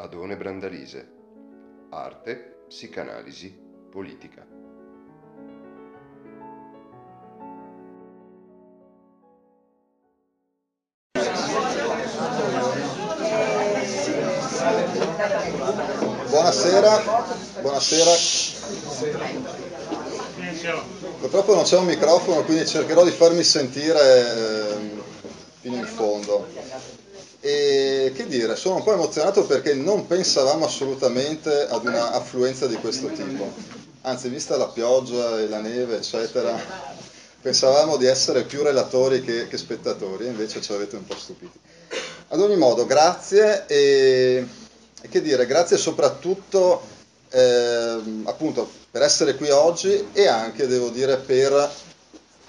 Adone Brandalise. Arte, psicanalisi, politica. Buonasera, buonasera. Purtroppo non c'è un microfono, quindi cercherò di farmi sentire eh, fino in fondo. E che dire, sono un po' emozionato perché non pensavamo assolutamente ad una affluenza di questo tipo. Anzi, vista la pioggia e la neve, eccetera, pensavamo di essere più relatori che, che spettatori, invece ci avete un po' stupiti. Ad ogni modo, grazie e, e che dire, grazie soprattutto eh, appunto per essere qui oggi e anche, devo dire, per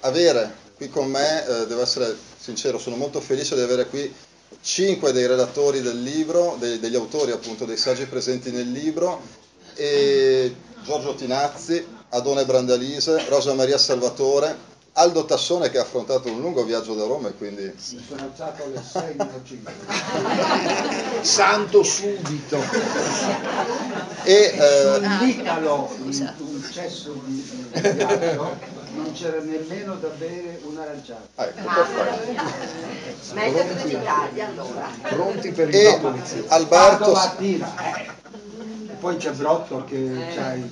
avere qui con me, eh, devo essere sincero, sono molto felice di avere qui cinque dei relatori del libro, dei, degli autori appunto dei saggi presenti nel libro, e Giorgio Tinazzi, Adone Brandalise, Rosa Maria Salvatore, Aldo Tassone che ha affrontato un lungo viaggio da Roma e quindi... Mi sono alzato alle 6 meno 5. Santo subito. E, eh, Sull'Italo, in un cesso di di viaggio, non c'era nemmeno da bere un'aranciata. ah, ecco, perfetto. Meglio che l'Italia allora. pronti per il E. Vado Alberto, mattina. eh. E poi c'è Brotto che c'ha il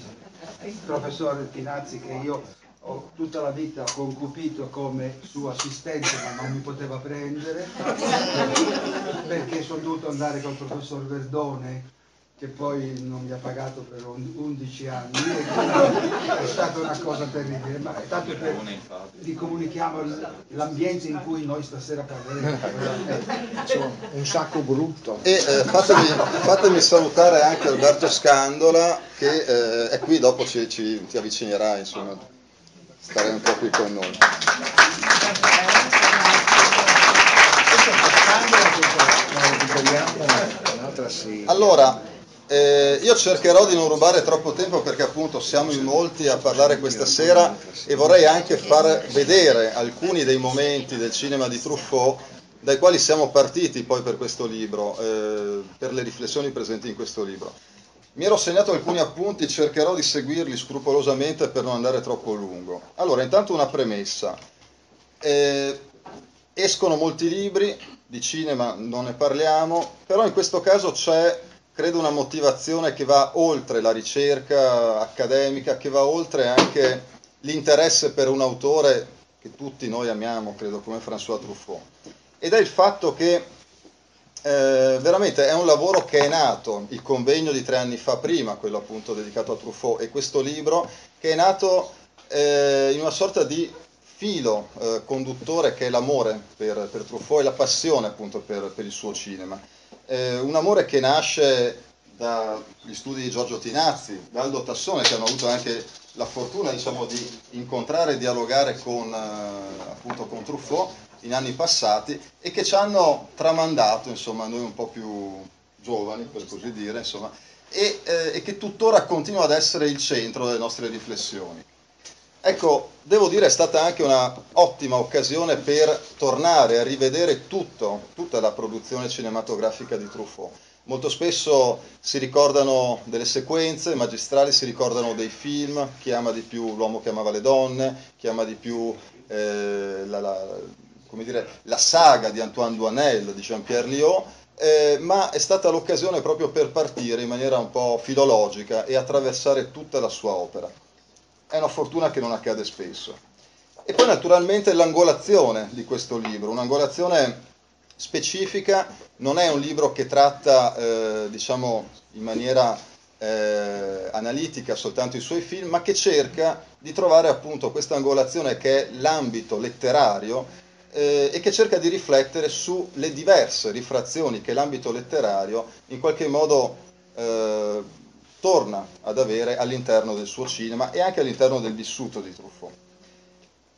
professore Tinazzi che io ho tutta la vita concupito come suo assistente ma non mi poteva prendere perché sono dovuto andare col professor Verdone che poi non mi ha pagato per un- 11 anni e è stata una cosa terribile ma è tanto per vi comunichiamo l'ambiente in cui noi stasera parleremo Insomma, un sacco brutto. e eh, fatemi, fatemi salutare anche Alberto Scandola che eh, è qui, dopo ci, ci- ti avvicinerai, insomma, stare un po' qui con noi. Allora, eh, io cercherò di non rubare troppo tempo perché appunto siamo in molti a parlare questa sera e vorrei anche far vedere alcuni dei momenti del cinema di Truffaut dai quali siamo partiti poi per questo libro, eh, per le riflessioni presenti in questo libro. Mi ero segnato alcuni appunti, cercherò di seguirli scrupolosamente per non andare troppo lungo. Allora, intanto una premessa. Eh, escono molti libri, di cinema non ne parliamo, però in questo caso c'è, credo, una motivazione che va oltre la ricerca accademica, che va oltre anche l'interesse per un autore che tutti noi amiamo, credo, come François Truffaut. Ed è il fatto che eh, veramente è un lavoro che è nato, il convegno di tre anni fa prima, quello appunto dedicato a Truffaut, e questo libro, che è nato eh, in una sorta di filo eh, conduttore che è l'amore per, per Truffaut e la passione appunto per, per il suo cinema. Eh, un amore che nasce dagli studi di Giorgio Tinazzi, da Aldo Tassone, che hanno avuto anche la fortuna diciamo, di incontrare e dialogare con, eh, appunto, con Truffaut in anni passati e che ci hanno tramandato, insomma, noi un po' più giovani, per così dire, insomma, e, eh, e che tuttora continua ad essere il centro delle nostre riflessioni. Ecco, devo dire è stata anche una ottima occasione per tornare a rivedere tutto, tutta la produzione cinematografica di Truffaut. Molto spesso si ricordano delle sequenze magistrali, si ricordano dei film, chi ama di più L'uomo che amava le donne, chi ama di più eh, la, la- dire, la saga di Antoine Duanel, di Jean-Pierre Liot, eh, ma è stata l'occasione proprio per partire in maniera un po' filologica e attraversare tutta la sua opera è una fortuna che non accade spesso. E poi naturalmente l'angolazione di questo libro, un'angolazione specifica, non è un libro che tratta, eh, diciamo, in maniera eh, analitica soltanto i suoi film, ma che cerca di trovare appunto questa angolazione che è l'ambito letterario eh, e che cerca di riflettere sulle diverse rifrazioni che l'ambito letterario in qualche modo eh, torna ad avere all'interno del suo cinema e anche all'interno del vissuto di Truffaut.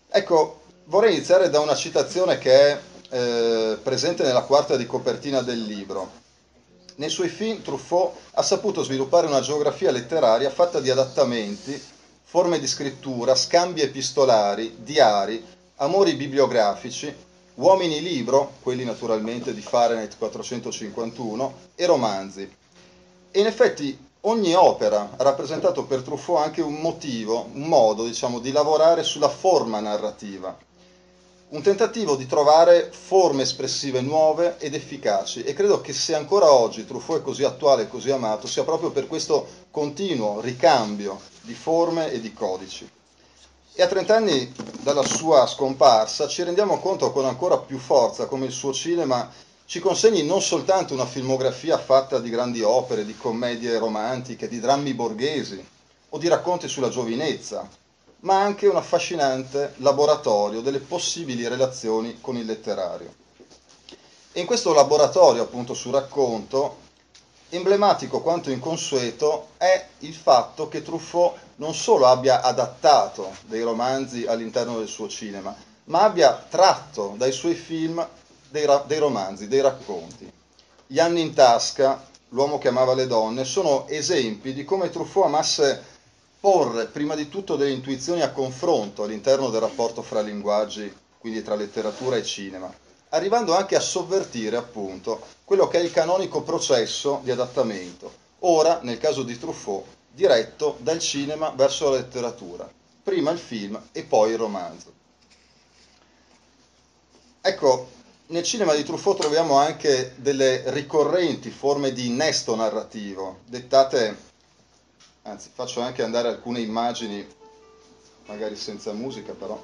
Ecco, vorrei iniziare da una citazione che è eh, presente nella quarta di copertina del libro. Nei suoi film Truffaut ha saputo sviluppare una geografia letteraria fatta di adattamenti, forme di scrittura, scambi epistolari, diari, amori bibliografici, uomini libro, quelli naturalmente di Fahrenheit 451, e romanzi. E in effetti ogni opera ha rappresentato per Truffaut anche un motivo, un modo, diciamo, di lavorare sulla forma narrativa. Un tentativo di trovare forme espressive nuove ed efficaci e credo che se ancora oggi Truffaut è così attuale e così amato sia proprio per questo continuo ricambio di forme e di codici. E a 30 anni dalla sua scomparsa ci rendiamo conto con ancora più forza come il suo cinema ci consegni non soltanto una filmografia fatta di grandi opere, di commedie romantiche, di drammi borghesi o di racconti sulla giovinezza, ma anche un affascinante laboratorio delle possibili relazioni con il letterario. E in questo laboratorio, appunto, sul racconto, emblematico quanto inconsueto è il fatto che Truffaut non solo abbia adattato dei romanzi all'interno del suo cinema, ma abbia tratto dai suoi film dei, ra- dei romanzi, dei racconti. Gli anni in tasca, L'uomo che amava le donne, sono esempi di come Truffaut amasse porre prima di tutto delle intuizioni a confronto all'interno del rapporto fra linguaggi, quindi tra letteratura e cinema, arrivando anche a sovvertire appunto quello che è il canonico processo di adattamento, ora nel caso di Truffaut diretto dal cinema verso la letteratura, prima il film e poi il romanzo. Ecco, nel cinema di Truffaut troviamo anche delle ricorrenti forme di innesto narrativo, dettate, anzi faccio anche andare alcune immagini, magari senza musica però,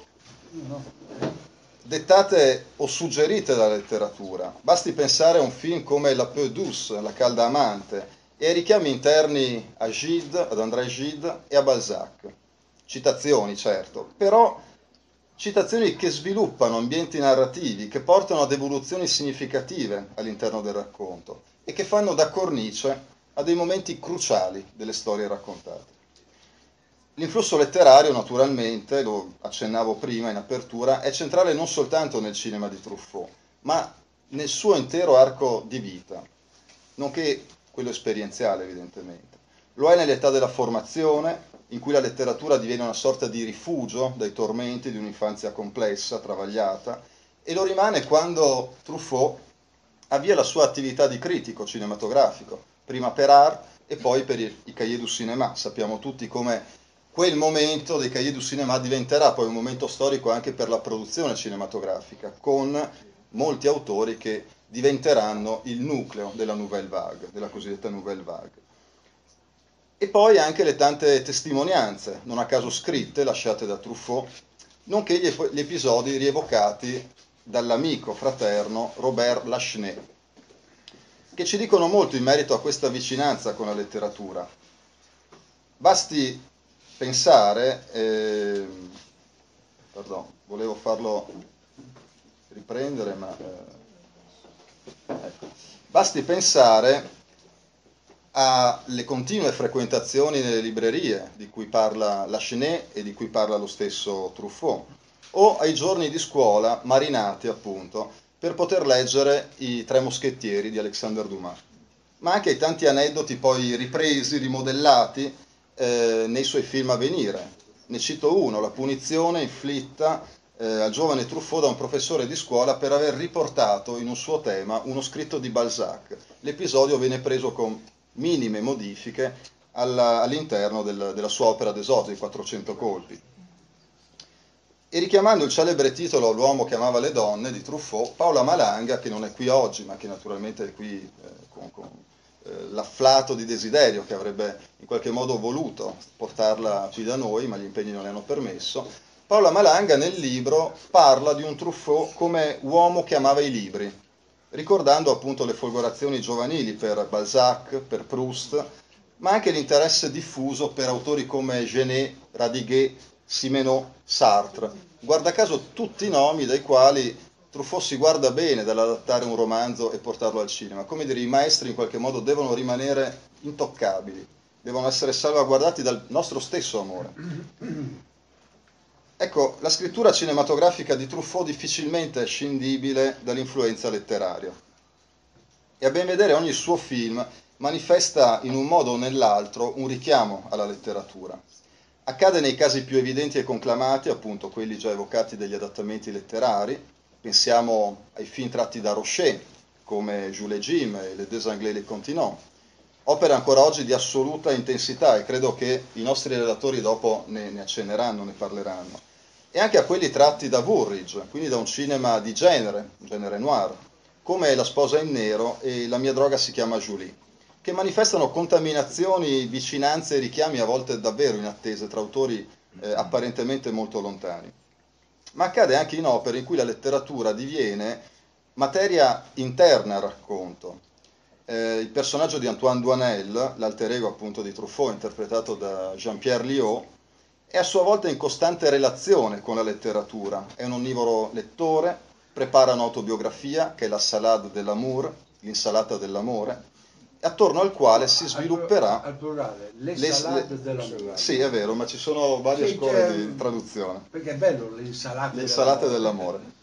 dettate o suggerite dalla letteratura. Basti pensare a un film come La Peu douce, La calda amante, e ai richiami interni a Gide, ad André Gide e a Balzac. Citazioni, certo, però Citazioni che sviluppano ambienti narrativi, che portano ad evoluzioni significative all'interno del racconto e che fanno da cornice a dei momenti cruciali delle storie raccontate. L'influsso letterario, naturalmente, lo accennavo prima in apertura, è centrale non soltanto nel cinema di Truffaut, ma nel suo intero arco di vita, nonché quello esperienziale evidentemente. Lo è nell'età della formazione, in cui la letteratura diviene una sorta di rifugio dai tormenti di un'infanzia complessa, travagliata, e lo rimane quando Truffaut avvia la sua attività di critico cinematografico, prima per Art e poi per i Cahiers du Cinéma. Sappiamo tutti come quel momento dei Cahiers du Cinéma diventerà poi un momento storico anche per la produzione cinematografica, con molti autori che diventeranno il nucleo della Nouvelle Vague, della cosiddetta Nouvelle Vague. E poi anche le tante testimonianze, non a caso scritte, lasciate da Truffaut, nonché gli, gli episodi rievocati dall'amico fraterno Robert Lachenay, che ci dicono molto in merito a questa vicinanza con la letteratura. Basti pensare, eh, pardon, volevo farlo riprendere, ma eh, ecco. basti pensare alle continue frequentazioni nelle librerie di cui parla Lachenet e di cui parla lo stesso Truffaut, o ai giorni di scuola marinati appunto per poter leggere i Tre Moschettieri di Alexander Dumas, ma anche ai tanti aneddoti poi ripresi, rimodellati eh, nei suoi film a venire. Ne cito uno, la punizione inflitta eh, al giovane Truffaut da un professore di scuola per aver riportato in un suo tema uno scritto di Balzac. L'episodio viene preso con minime modifiche alla, all'interno del, della sua opera d'esodo, i 400 colpi. E richiamando il celebre titolo L'uomo che amava le donne di Truffaut, Paola Malanga, che non è qui oggi, ma che naturalmente è qui eh, con, con eh, l'afflato di desiderio che avrebbe in qualche modo voluto portarla qui da noi, ma gli impegni non le hanno permesso, Paola Malanga nel libro parla di un Truffaut come uomo che amava i libri, ricordando appunto le folgorazioni giovanili per Balzac, per Proust, ma anche l'interesse diffuso per autori come Genet, Radiguet, Simenon, Sartre. Guarda caso tutti nomi dai quali Truffaut si guarda bene dall'adattare un romanzo e portarlo al cinema. Come dire, i maestri in qualche modo devono rimanere intoccabili, devono essere salvaguardati dal nostro stesso amore. Ecco, la scrittura cinematografica di Truffaut difficilmente è scindibile dall'influenza letteraria. E a ben vedere ogni suo film manifesta in un modo o nell'altro un richiamo alla letteratura. Accade nei casi più evidenti e conclamati, appunto quelli già evocati degli adattamenti letterari, pensiamo ai film tratti da Rocher, come Jules et Jim e Les Deux Anglais les Continents, opere ancora oggi di assoluta intensità e credo che i nostri relatori dopo ne, ne accenneranno, ne parleranno, e anche a quelli tratti da Woolridge, quindi da un cinema di genere, un genere noir, come La sposa in nero e La mia droga si chiama Julie, che manifestano contaminazioni, vicinanze e richiami a volte davvero inattese tra autori eh, apparentemente molto lontani. Ma accade anche in opere in cui la letteratura diviene materia interna al racconto, eh, il personaggio di Antoine Douanel, l'alter ego appunto di Truffaut, interpretato da Jean-Pierre Liot, è a sua volta in costante relazione con la letteratura, è un onnivoro lettore, prepara un'autobiografia che è la salade dell'amour, l'insalata dell'amore, attorno al quale si svilupperà... Al plurale, le, le salate dell'amore. Sì, è vero, ma ci sono varie Sì, scuole di traduzione. Perché è bello le insalate. Le insalate dell'amore.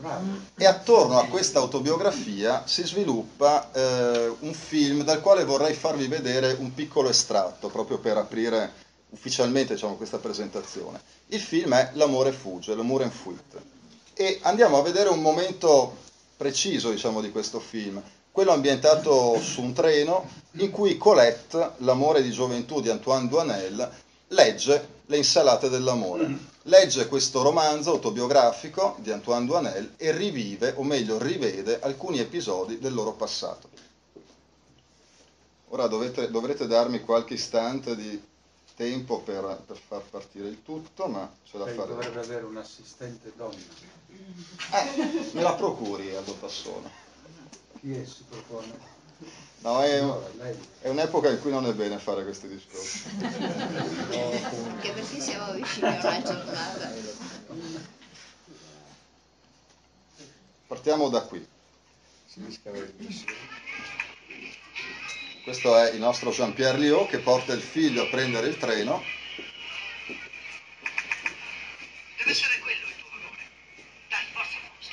Bravo. E attorno a questa autobiografia si sviluppa eh, un film dal quale vorrei farvi vedere un piccolo estratto, proprio per aprire ufficialmente diciamo, questa presentazione. Il film è L'amore fugge, L'amour en fuite. E andiamo a vedere un momento preciso diciamo, di questo film, quello ambientato su un treno in cui Colette, l'amore di gioventù di Antoine Douanel, legge Le insalate dell'amore. Legge questo romanzo autobiografico di Antoine Douanel e rivive, o meglio rivede, alcuni episodi del loro passato. Ora dovete- dovrete darmi qualche istante di tempo per, per far partire il tutto, ma ce la Lei faremo. dovrebbe avere un assistente donna. Eh, me la procuri a Dotassona. Chi è si propone? No, è, un- è un'epoca in cui non è bene fare questi discorsi. Anche perché siamo vicini a una giornata. Partiamo da qui. Si rischia bellissimo. Questo è il nostro Jean-Pierre Liot che porta il figlio a prendere il treno. Deve essere quello il tuo valore. Dai, forza, forza.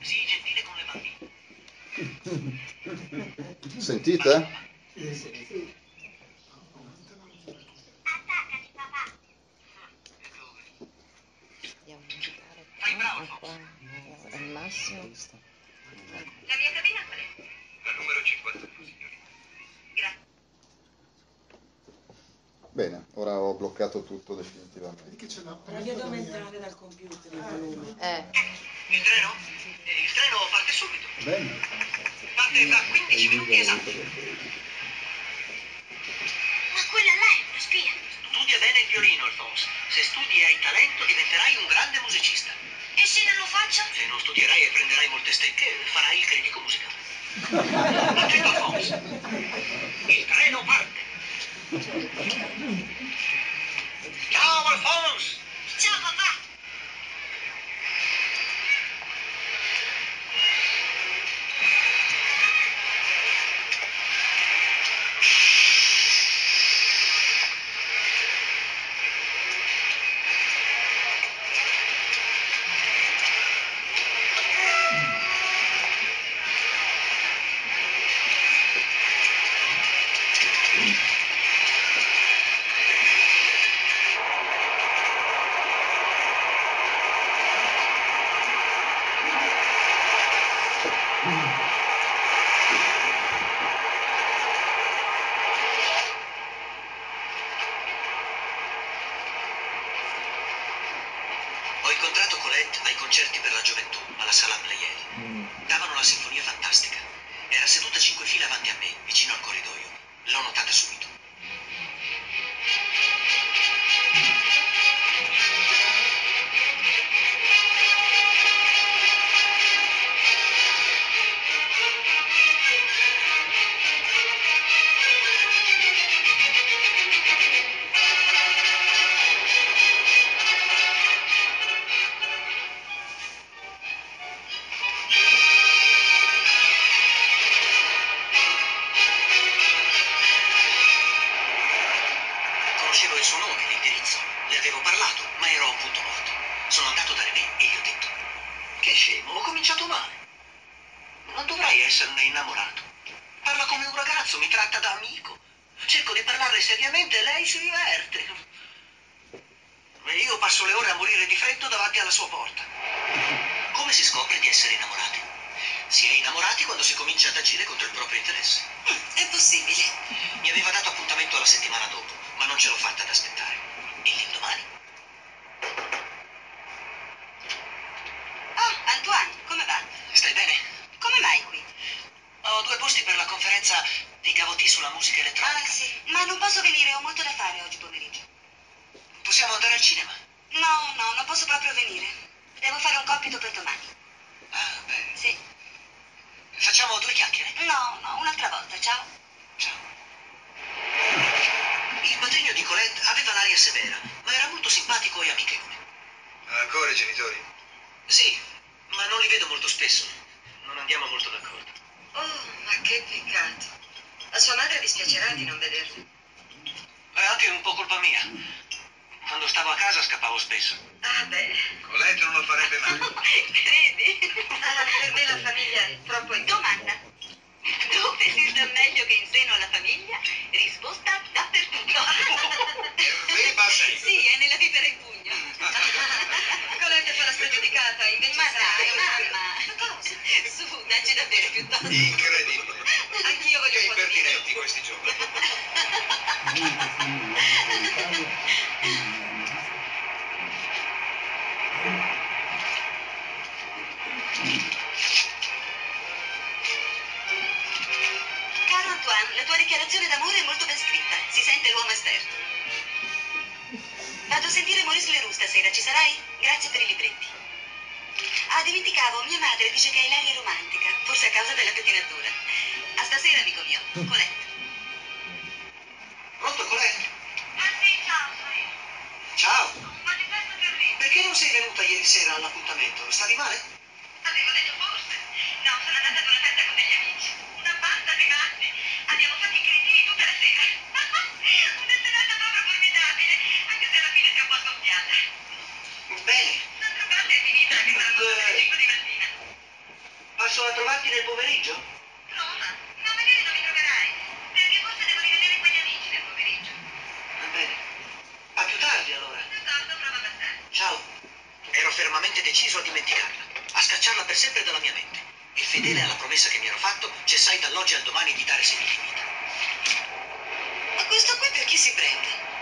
Sii gentile con le bambine. Sentite? Andiamo a giocare Fai bravo, qua, qua, al massimo. La mia cabina qual è? La numero 51, signorina. Grazie. Bene, ora bloccato tutto definitivamente. Provi ad aumentare dal computer il volume. Eh, Il treno? Eh, Il treno parte subito. Bene. Parte tra 15 minuti esatti. Ma quella là è una spia. Studia bene il violino, Alphonse. Se studi e hai talento, diventerai un grande musicista. E se non lo faccio? Se non studierai e prenderai molte stecche, farai il critico musicale. Attento, Alphonse. Il treno parte. Ciao, elettronica. Ah, sì. Ma non posso venire, ho molto da fare oggi pomeriggio. Possiamo andare al cinema? No, no, non posso proprio venire. Devo fare un compito per domani. Ah, beh. Sì. Facciamo due chiacchiere? No, no, un'altra volta, ciao. Ciao. Il matrimonio di Colette aveva l'aria severa, ma era molto simpatico e amichevole. Ancora i genitori? Sì, ma non li vedo molto spesso. Non andiamo molto d'accordo. Oh, ma che peccato. A sua madre dispiacerà di non vederli. È anche un po' colpa mia. Quando stavo a casa scappavo spesso. Ah, beh. Colette non lo farebbe mai. Credi? Ah, per me la famiglia è troppo Domanda. Dove si sta meglio che in seno alla famiglia? Risposta dappertutto. Erba sei. Sì, è nella vipera in pugno. Colette fa la spregiudicata, invece Ma dai, mamma. Cosa? Su, dacci da bere piuttosto. Incredibile. Anch'io voglio Che un po' di impertinenti questi giovani. Caro Antoine, la tua dichiarazione d'amore è molto ben scritta. Si sente l'uomo esterno. Vado a sentire Maurice Leroux stasera, ci sarai? Grazie per i libretti. Ah, dimenticavo, mia madre dice che hai l'aria romantica, forse a causa della pettinatura. A stasera, amico mio. Colette. Pronto, Colette? Ah sì, ciao, sono io. Ciao. Po' di festa per me. Perché non sei venuta ieri sera all'appuntamento? Stavi male? Avevo detto forse. No, sono andata ad una festa di mattina. Passo a trovarti nel pomeriggio? Roma, ma magari non mi troverai. Perché forse devo rivedere quegli amici nel pomeriggio. Va bene. A più tardi allora. D'accordo, prova a passare. Ciao. Ero fermamente deciso a dimenticarla, a scacciarla per sempre dalla mia mente. E fedele alla promessa che mi ero fatto, cessai dall'oggi al domani di dare segni di vita. Ma questo qui per chi si prende?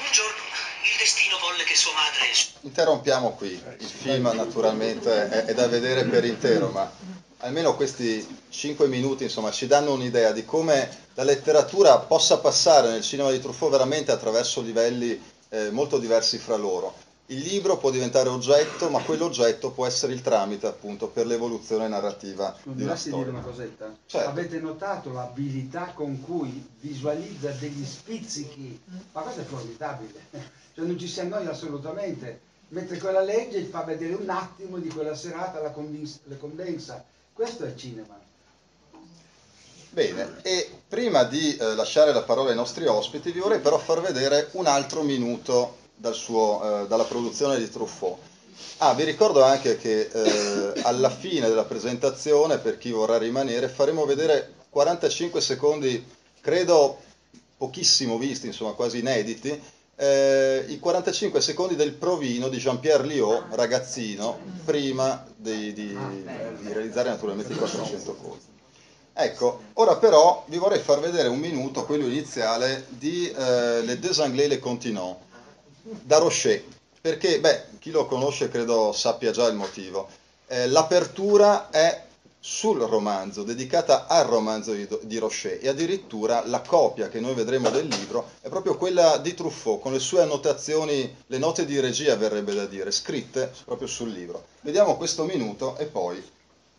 Un giorno il destino volle che sua madre Interrompiamo qui, il film naturalmente è, è da vedere per intero, ma almeno questi 5 minuti insomma, ci danno un'idea di come la letteratura possa passare nel cinema di Truffaut veramente attraverso livelli eh, molto diversi fra loro. Il libro può diventare oggetto, ma quell'oggetto può essere il tramite appunto per l'evoluzione narrativa Non di una dire storia. una cosetta? Certo. Avete notato l'abilità con cui visualizza degli spizzichi? Ma questo è formidabile. Cioè non ci si annoia assolutamente. Mentre quella legge fa vedere un attimo di quella serata, la, condens- la condensa. Questo è il cinema. Bene, e prima di eh, lasciare la parola ai nostri ospiti, vi vorrei però far vedere un altro minuto dal suo, eh, dalla produzione di Truffaut. Ah, vi ricordo anche che eh, alla fine della presentazione, per chi vorrà rimanere, faremo vedere 45 secondi, credo pochissimo visti, insomma quasi inediti, eh, i 45 secondi del provino di Jean-Pierre Liot, ragazzino, prima di, di- di realizzare naturalmente i 400 colpi. Ecco, ora però vi vorrei far vedere un minuto, quello iniziale, di eh, Les Deux Anglais Les Continents, da Rocher, perché, beh, chi lo conosce credo sappia già il motivo. Eh, l'apertura è sul romanzo, dedicata al romanzo di, di Rocher, e addirittura la copia che noi vedremo del libro è proprio quella di Truffaut, con le sue annotazioni, le note di regia verrebbe da dire, scritte proprio sul libro. Vediamo questo minuto e poi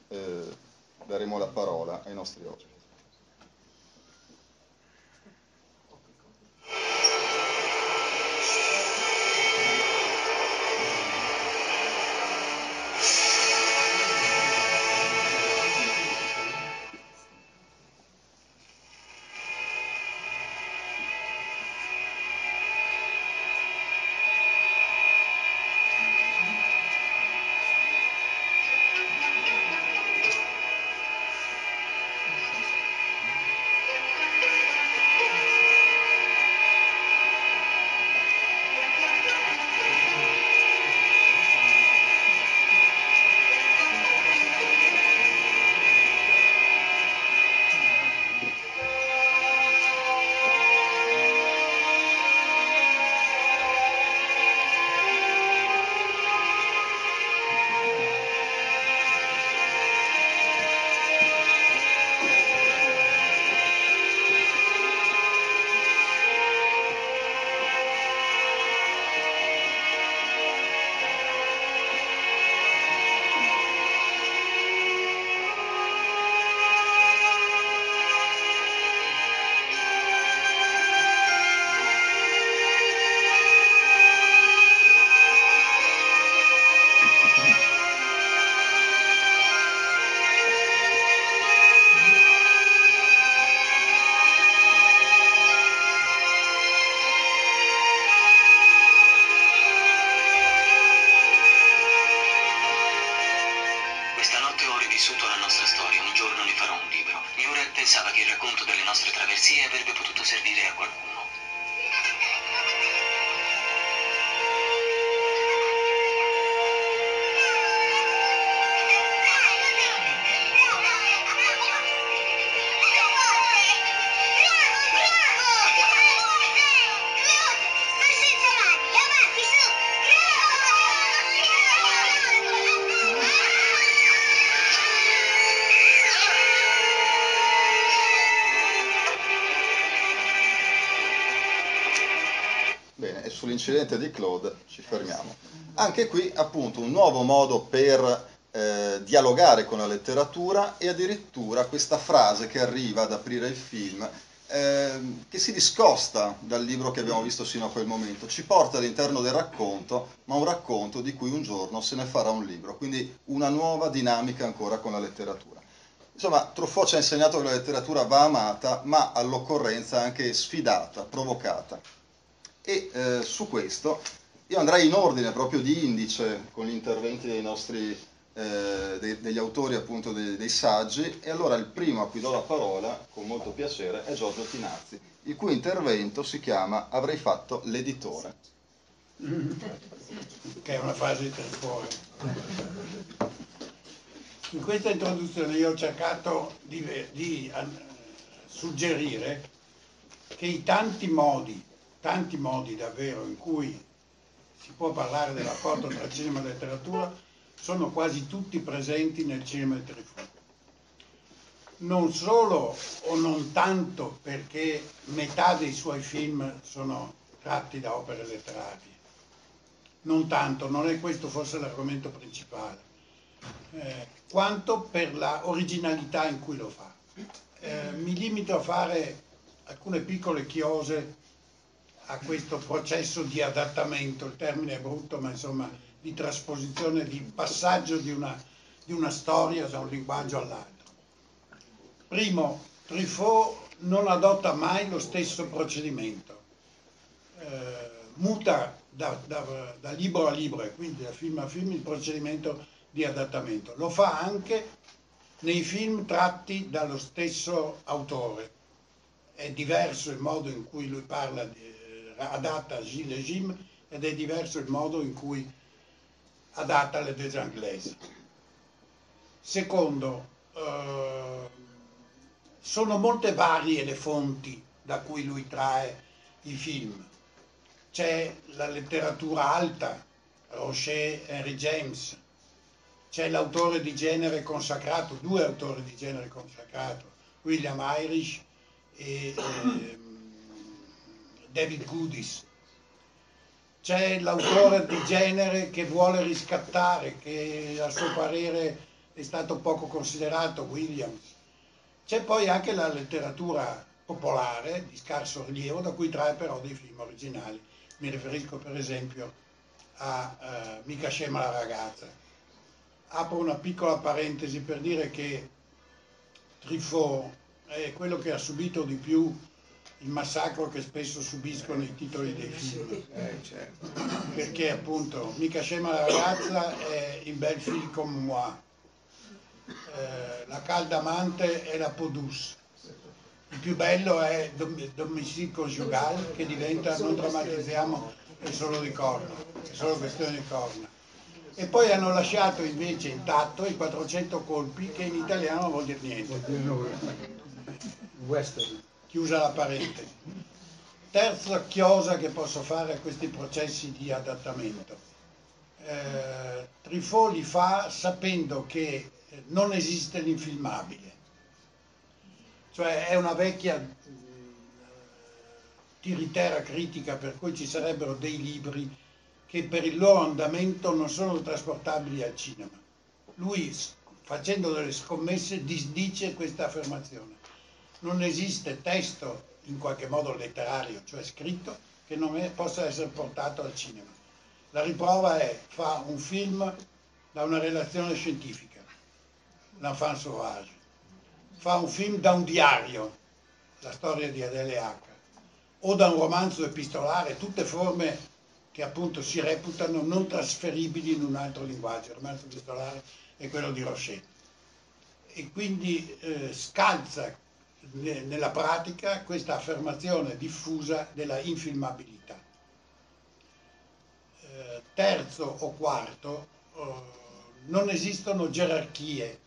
eh, daremo la parola ai nostri ospiti. Sull'incidente di Claude ci fermiamo. Anche qui appunto un nuovo modo per eh, dialogare con la letteratura e addirittura questa frase che arriva ad aprire il film ehm, che si discosta dal libro che abbiamo visto sino a quel momento, ci porta all'interno del racconto, ma un racconto di cui un giorno se ne farà un libro, quindi una nuova dinamica ancora con la letteratura. Insomma, Truffaut ci ha insegnato che la letteratura va amata, ma all'occorrenza anche sfidata, provocata. E eh, su questo io andrei in ordine proprio di indice con gli interventi dei nostri, eh, dei- degli autori appunto dei, dei saggi e allora il primo a cui do la parola con molto piacere è Giorgio Tinazzi, il cui intervento si chiama Avrei fatto l'editore. che è una frase di Trifone. In questa introduzione io ho cercato di, di, eh, suggerire che i tanti modi, tanti modi davvero in cui si può parlare del rapporto tra cinema e letteratura sono quasi tutti presenti nel cinema di Trifone. Non solo o non tanto perché metà dei suoi film sono tratti da opere letterarie, non tanto, non è questo forse l'argomento principale, eh, quanto per la originalità in cui lo fa. Eh, mi limito a fare alcune piccole chiose a questo processo di adattamento, il termine è brutto, ma insomma di trasposizione, di passaggio di una, di una storia da un linguaggio all'altro. Primo, Truffaut non adotta mai lo stesso procedimento, Eh, muta da, da- da libro a libro e quindi da film a film il procedimento di adattamento. Lo fa anche nei film tratti dallo stesso autore. È diverso il modo in cui lui parla, di, adatta et Jim ed è diverso il modo in cui adatta Le Deux Anglaises. Secondo, eh, sono molte varie le fonti da cui lui trae i film. C'è la letteratura alta, Rocher, Henry James, c'è l'autore di genere consacrato, due autori di genere consacrato, William Irish e ehm, David Goodis. C'è l'autore di genere che vuole riscattare, che a suo parere è stato poco considerato, Williams. C'è poi anche la letteratura popolare di scarso rilievo, da cui trae però dei film originali. Mi riferisco per esempio a eh, Mica scema la ragazza. Apro una piccola parentesi per dire che Truffaut è quello che ha subito di più il massacro che spesso subiscono i titoli dei film. Perché appunto Mica scema la ragazza è in bel film come moi. Eh, la calda amante è la Podus. Il più bello è Dom- Domicile Conjugal che diventa, non drammatizziamo, è solo di corna, è solo questione di corna. E poi hanno lasciato invece intatto i 400 colpi che in italiano non vuol dire niente. Western. Chiusa la parentesi. Terza chiosa che posso fare a questi processi di adattamento. Eh, Truffaut li fa sapendo che non esiste l'infilmabile. Cioè è una vecchia mh, tiritera critica per cui ci sarebbero dei libri che per il loro andamento non sono trasportabili al cinema. Lui, facendo delle scommesse, disdice questa affermazione. Non esiste testo in qualche modo letterario, cioè scritto, che non è- possa essere portato al cinema. La riprova è, fa un film da una relazione scientifica, L'Enfant Sauvage, fa un film da un diario, la storia di Adele H, o da un romanzo epistolare, tutte forme che appunto si reputano non trasferibili in un altro linguaggio. Il romanzo epistolare è quello di Rocher. e quindi eh, scalza nella pratica questa affermazione diffusa della infilmabilità. Eh, terzo o quarto, eh, non esistono gerarchie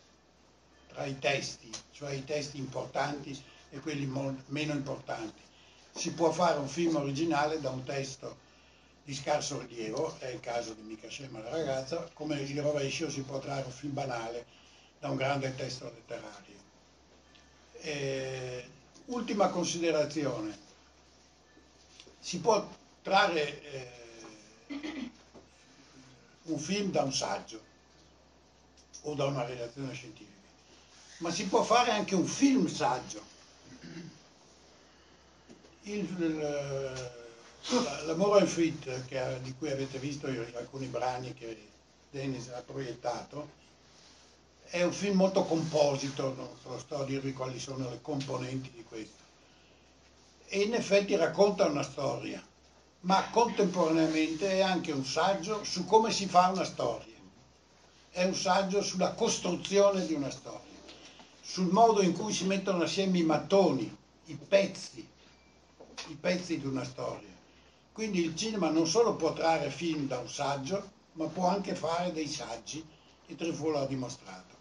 tra i testi, cioè i testi importanti e quelli meno importanti. Si può fare un film originale da un testo di scarso rilievo, è il caso di Mica Scema la ragazza, come il rovescio si può trarre un film banale da un grande testo letterario. Eh, ultima considerazione, si può trarre eh, un film da un saggio o da una relazione scientifica, ma si può fare anche un film saggio. L'amore in Fit, che, di cui avete visto alcuni brani che Dennis ha proiettato, è un film molto composito, non sto a dirvi quali sono le componenti di questo. E in effetti racconta una storia, ma contemporaneamente è anche un saggio su come si fa una storia. È un saggio sulla costruzione di una storia, sul modo in cui si mettono assieme i mattoni, i pezzi, i pezzi di una storia. Quindi il cinema non solo può trarre film da un saggio, ma può anche fare dei saggi, e Truffaut l'ha dimostrato.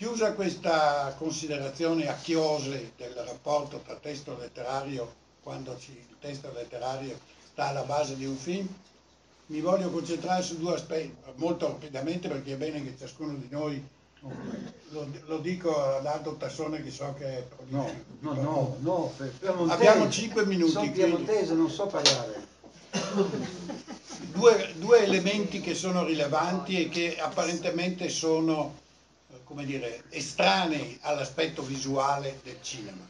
Chiusa questa considerazione a chiose del rapporto tra testo letterario, quando ci, il testo letterario sta alla base di un film, mi voglio concentrare su due aspetti, molto rapidamente perché è bene che ciascuno di noi, lo, lo dico ad Aldo Tassone che so che è No, no, no, no, piemontese. Abbiamo 5 minuti. Sono piemontese, non so parlare. Due, due elementi che sono rilevanti e che apparentemente sono, come dire, estranei all'aspetto visuale del cinema.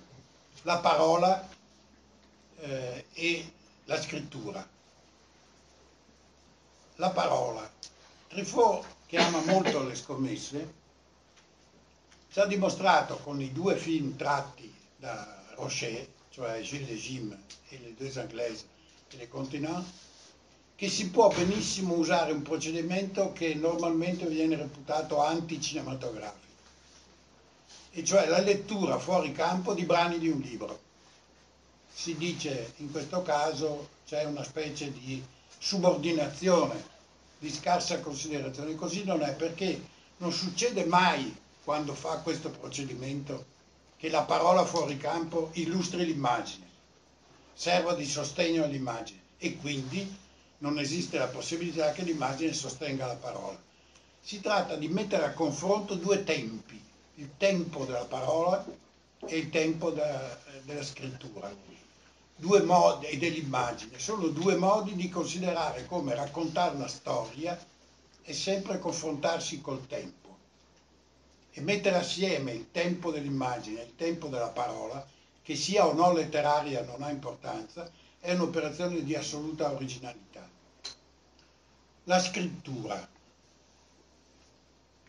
La parola eh, e la scrittura. La parola. Truffaut, che ama molto le scommesse, ci ha dimostrato con i due film tratti da Rocher, cioè Gilles de Jim e Les Deux Anglaises e Les Continents, che si può benissimo usare un procedimento che normalmente viene reputato anticinematografico, e cioè la lettura fuori campo di brani di un libro. Si dice in questo caso c'è una specie di subordinazione, di scarsa considerazione, così non è perché non succede mai quando fa questo procedimento che la parola fuori campo illustri l'immagine, serva di sostegno all'immagine. E quindi non esiste la possibilità che l'immagine sostenga la parola. Si tratta di mettere a confronto due tempi, il tempo della parola e il tempo da, della scrittura, due modi, e dell'immagine. Sono due modi di considerare come raccontare una storia e sempre confrontarsi col tempo. E mettere assieme il tempo dell'immagine e il tempo della parola, che sia o no letteraria non ha importanza, è un'operazione di assoluta originalità. La scrittura,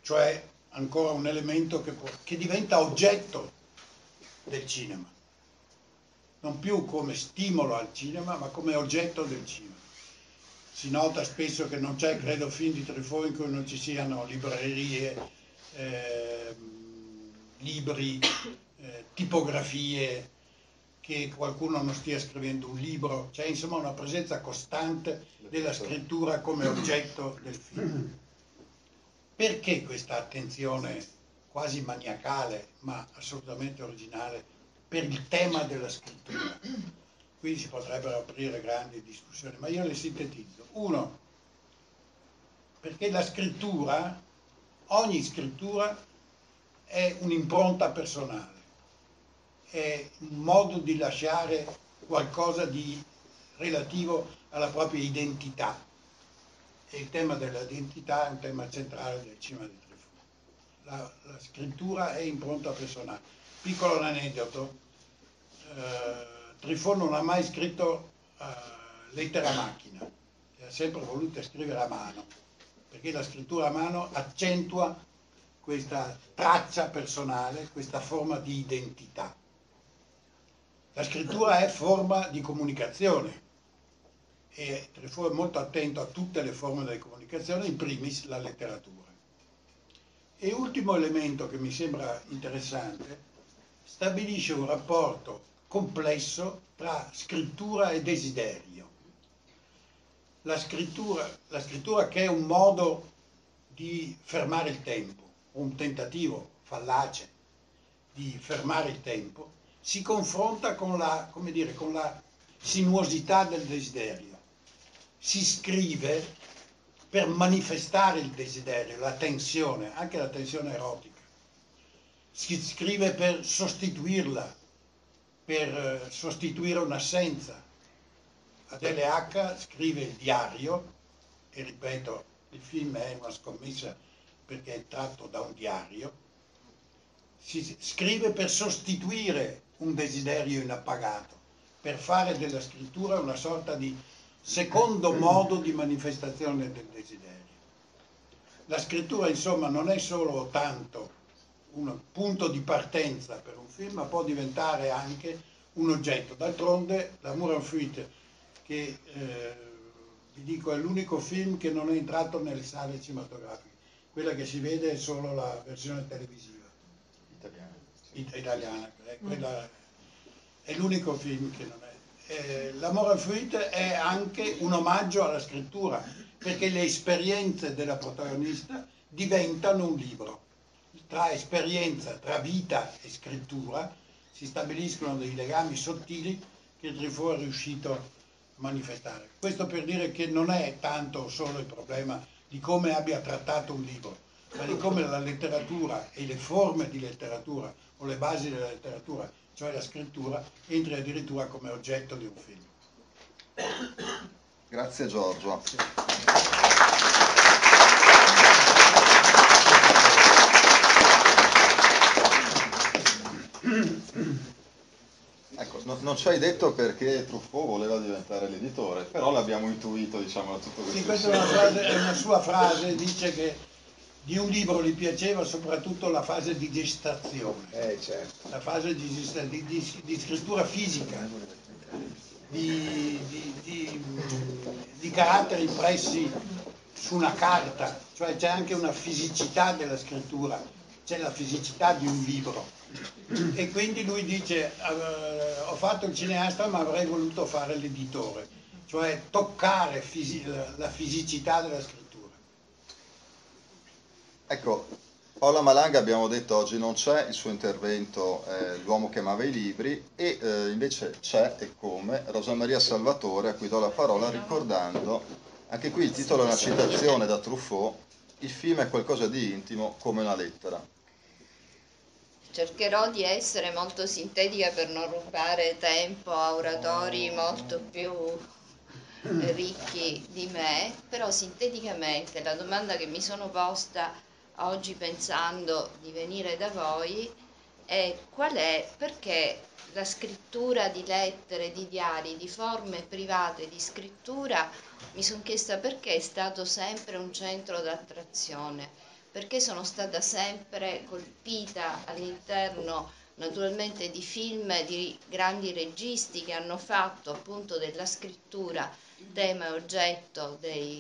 cioè ancora un elemento che, può, che diventa oggetto del cinema, non più come stimolo al cinema, ma come oggetto del cinema. Si nota spesso che non c'è, credo, film di Truffaut in cui non ci siano librerie, eh, libri, eh, tipografie, che qualcuno non stia scrivendo un libro, c'è insomma una presenza costante della scrittura come oggetto del film. Perché questa attenzione quasi maniacale, ma assolutamente originale, per il tema della scrittura? Qui si potrebbero aprire grandi discussioni, ma io le sintetizzo. Uno, perché la scrittura, ogni scrittura è un'impronta personale è un modo di lasciare qualcosa di relativo alla propria identità. E il tema dell'identità è un tema centrale del cinema di Truffaut. La, la scrittura è impronta personale. Piccolo aneddoto, eh, Truffaut non ha mai scritto eh, lettera macchina, ha sempre voluto scrivere a mano, perché la scrittura a mano accentua questa traccia personale, questa forma di identità. La scrittura è forma di comunicazione e Truffaut è molto attento a tutte le forme di comunicazione, in primis la letteratura. E ultimo elemento che mi sembra interessante, stabilisce un rapporto complesso tra scrittura e desiderio. La scrittura, la scrittura che è un modo di fermare il tempo, un tentativo fallace di fermare il tempo, si confronta con la, come dire, con la sinuosità del desiderio. Si scrive per manifestare il desiderio, la tensione, anche la tensione erotica. Si scrive per sostituirla, per eh, sostituire un'assenza. Adele H scrive il diario, e ripeto, il film è una scommessa perché è tratto da un diario, si scrive per sostituire un desiderio inappagato, per fare della scrittura una sorta di secondo modo di manifestazione del desiderio. La scrittura insomma non è solo tanto un punto di partenza per un film, ma può diventare anche un oggetto. D'altronde la Muran Fuite, che eh, vi dico è l'unico film che non è entrato nelle sale cinematografiche, quella che si vede è solo la versione televisiva italiana, eh, quella è l'unico film che non è. Eh, L'amore fuite è anche un omaggio alla scrittura, perché le esperienze della protagonista diventano un libro. Tra esperienza, tra vita e scrittura si stabiliscono dei legami sottili che Truffaut è riuscito a manifestare. Questo per dire che non è tanto solo il problema di come abbia trattato un libro, ma di come la letteratura e le forme di letteratura o le basi della letteratura, cioè la scrittura, entri addirittura come oggetto di un film. Grazie Giorgio. Ecco, no- non ci hai detto perché Truffaut voleva diventare l'editore, però l'abbiamo intuito, diciamo, da tutto questo. Sì, questa è una, frase- è una sua frase, dice che di un libro gli piaceva soprattutto la fase di gestazione, Eh, certo. la fase di, di- di- di scrittura fisica, di, caratteri impressi su una carta, cioè c'è anche una fisicità della scrittura, c'è la fisicità di un libro. E quindi lui dice, eh, ho fatto il cineasta ma avrei voluto fare l'editore, cioè toccare fisi- la fisicità della scrittura. Ecco, Paola Malanga abbiamo detto oggi non c'è, il suo intervento è L'uomo che amava i libri e eh, invece c'è e come Rosa Maria Salvatore a cui do la parola ricordando, anche qui il titolo è una citazione da Truffaut, il film è qualcosa di intimo come una lettera. Cercherò di essere molto sintetica per non rubare tempo a oratori molto più ricchi di me, però sinteticamente la domanda che mi sono posta oggi pensando di venire da voi è qual è, perché la scrittura di lettere, di diari, di forme private di scrittura, mi sono chiesta perché è stato sempre un centro d'attrazione, perché sono stata sempre colpita all'interno naturalmente di film di grandi registi che hanno fatto appunto della scrittura tema e oggetto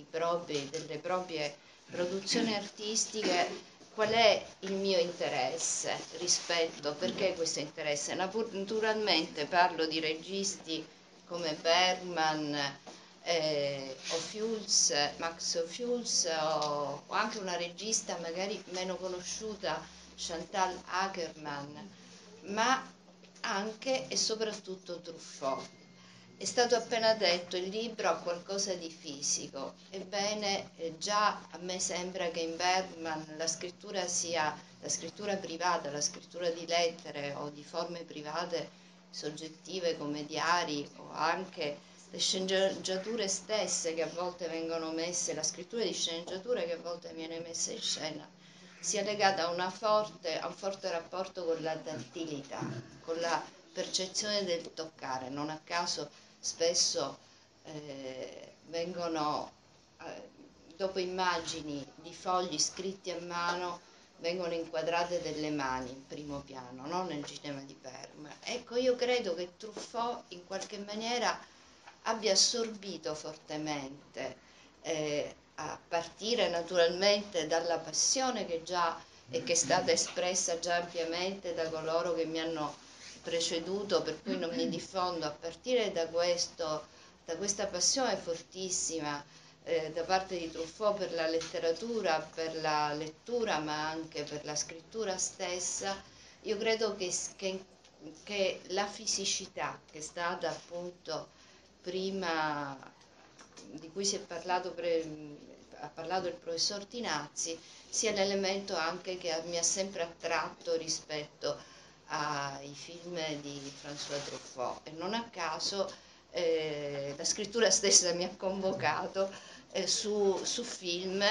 propri- delle proprie produzioni artistiche qual è il mio interesse rispetto, perché questo interesse? Naturalmente parlo di registi come Bergman eh, o Fuels, Max Fuels o, o anche una regista magari meno conosciuta, Chantal Ackerman, ma anche e soprattutto Truffaut. È stato appena detto, il libro ha qualcosa di fisico, ebbene eh, già a me sembra che in Bergman la scrittura sia la scrittura privata, la scrittura di lettere o di forme private soggettive come diari o anche le sceneggiature stesse che a volte vengono messe, la scrittura di sceneggiature che a volte viene messa in scena, sia legata a, forte, a un forte rapporto con la tattilità, con la percezione del toccare. Non a caso spesso eh, vengono, eh, dopo immagini di fogli scritti a mano, vengono inquadrate delle mani in primo piano, no? nel cinema di Bergman. Ecco, io credo che Truffaut in qualche maniera abbia assorbito fortemente, eh, a partire naturalmente dalla passione che già e che è stata espressa già ampiamente da coloro che mi hanno preceduto, per cui non mi diffondo, a partire da, questo, da questa passione fortissima eh, da parte di Truffaut per la letteratura, per la lettura, ma anche per la scrittura stessa, io credo che, che, che la fisicità, che è stata appunto prima di cui si è parlato, pre, ha parlato il professor Tinazzi, sia l'elemento anche che mi ha sempre attratto rispetto ai film di François Truffaut. E non a caso eh, la scrittura stessa mi ha convocato eh, su, su film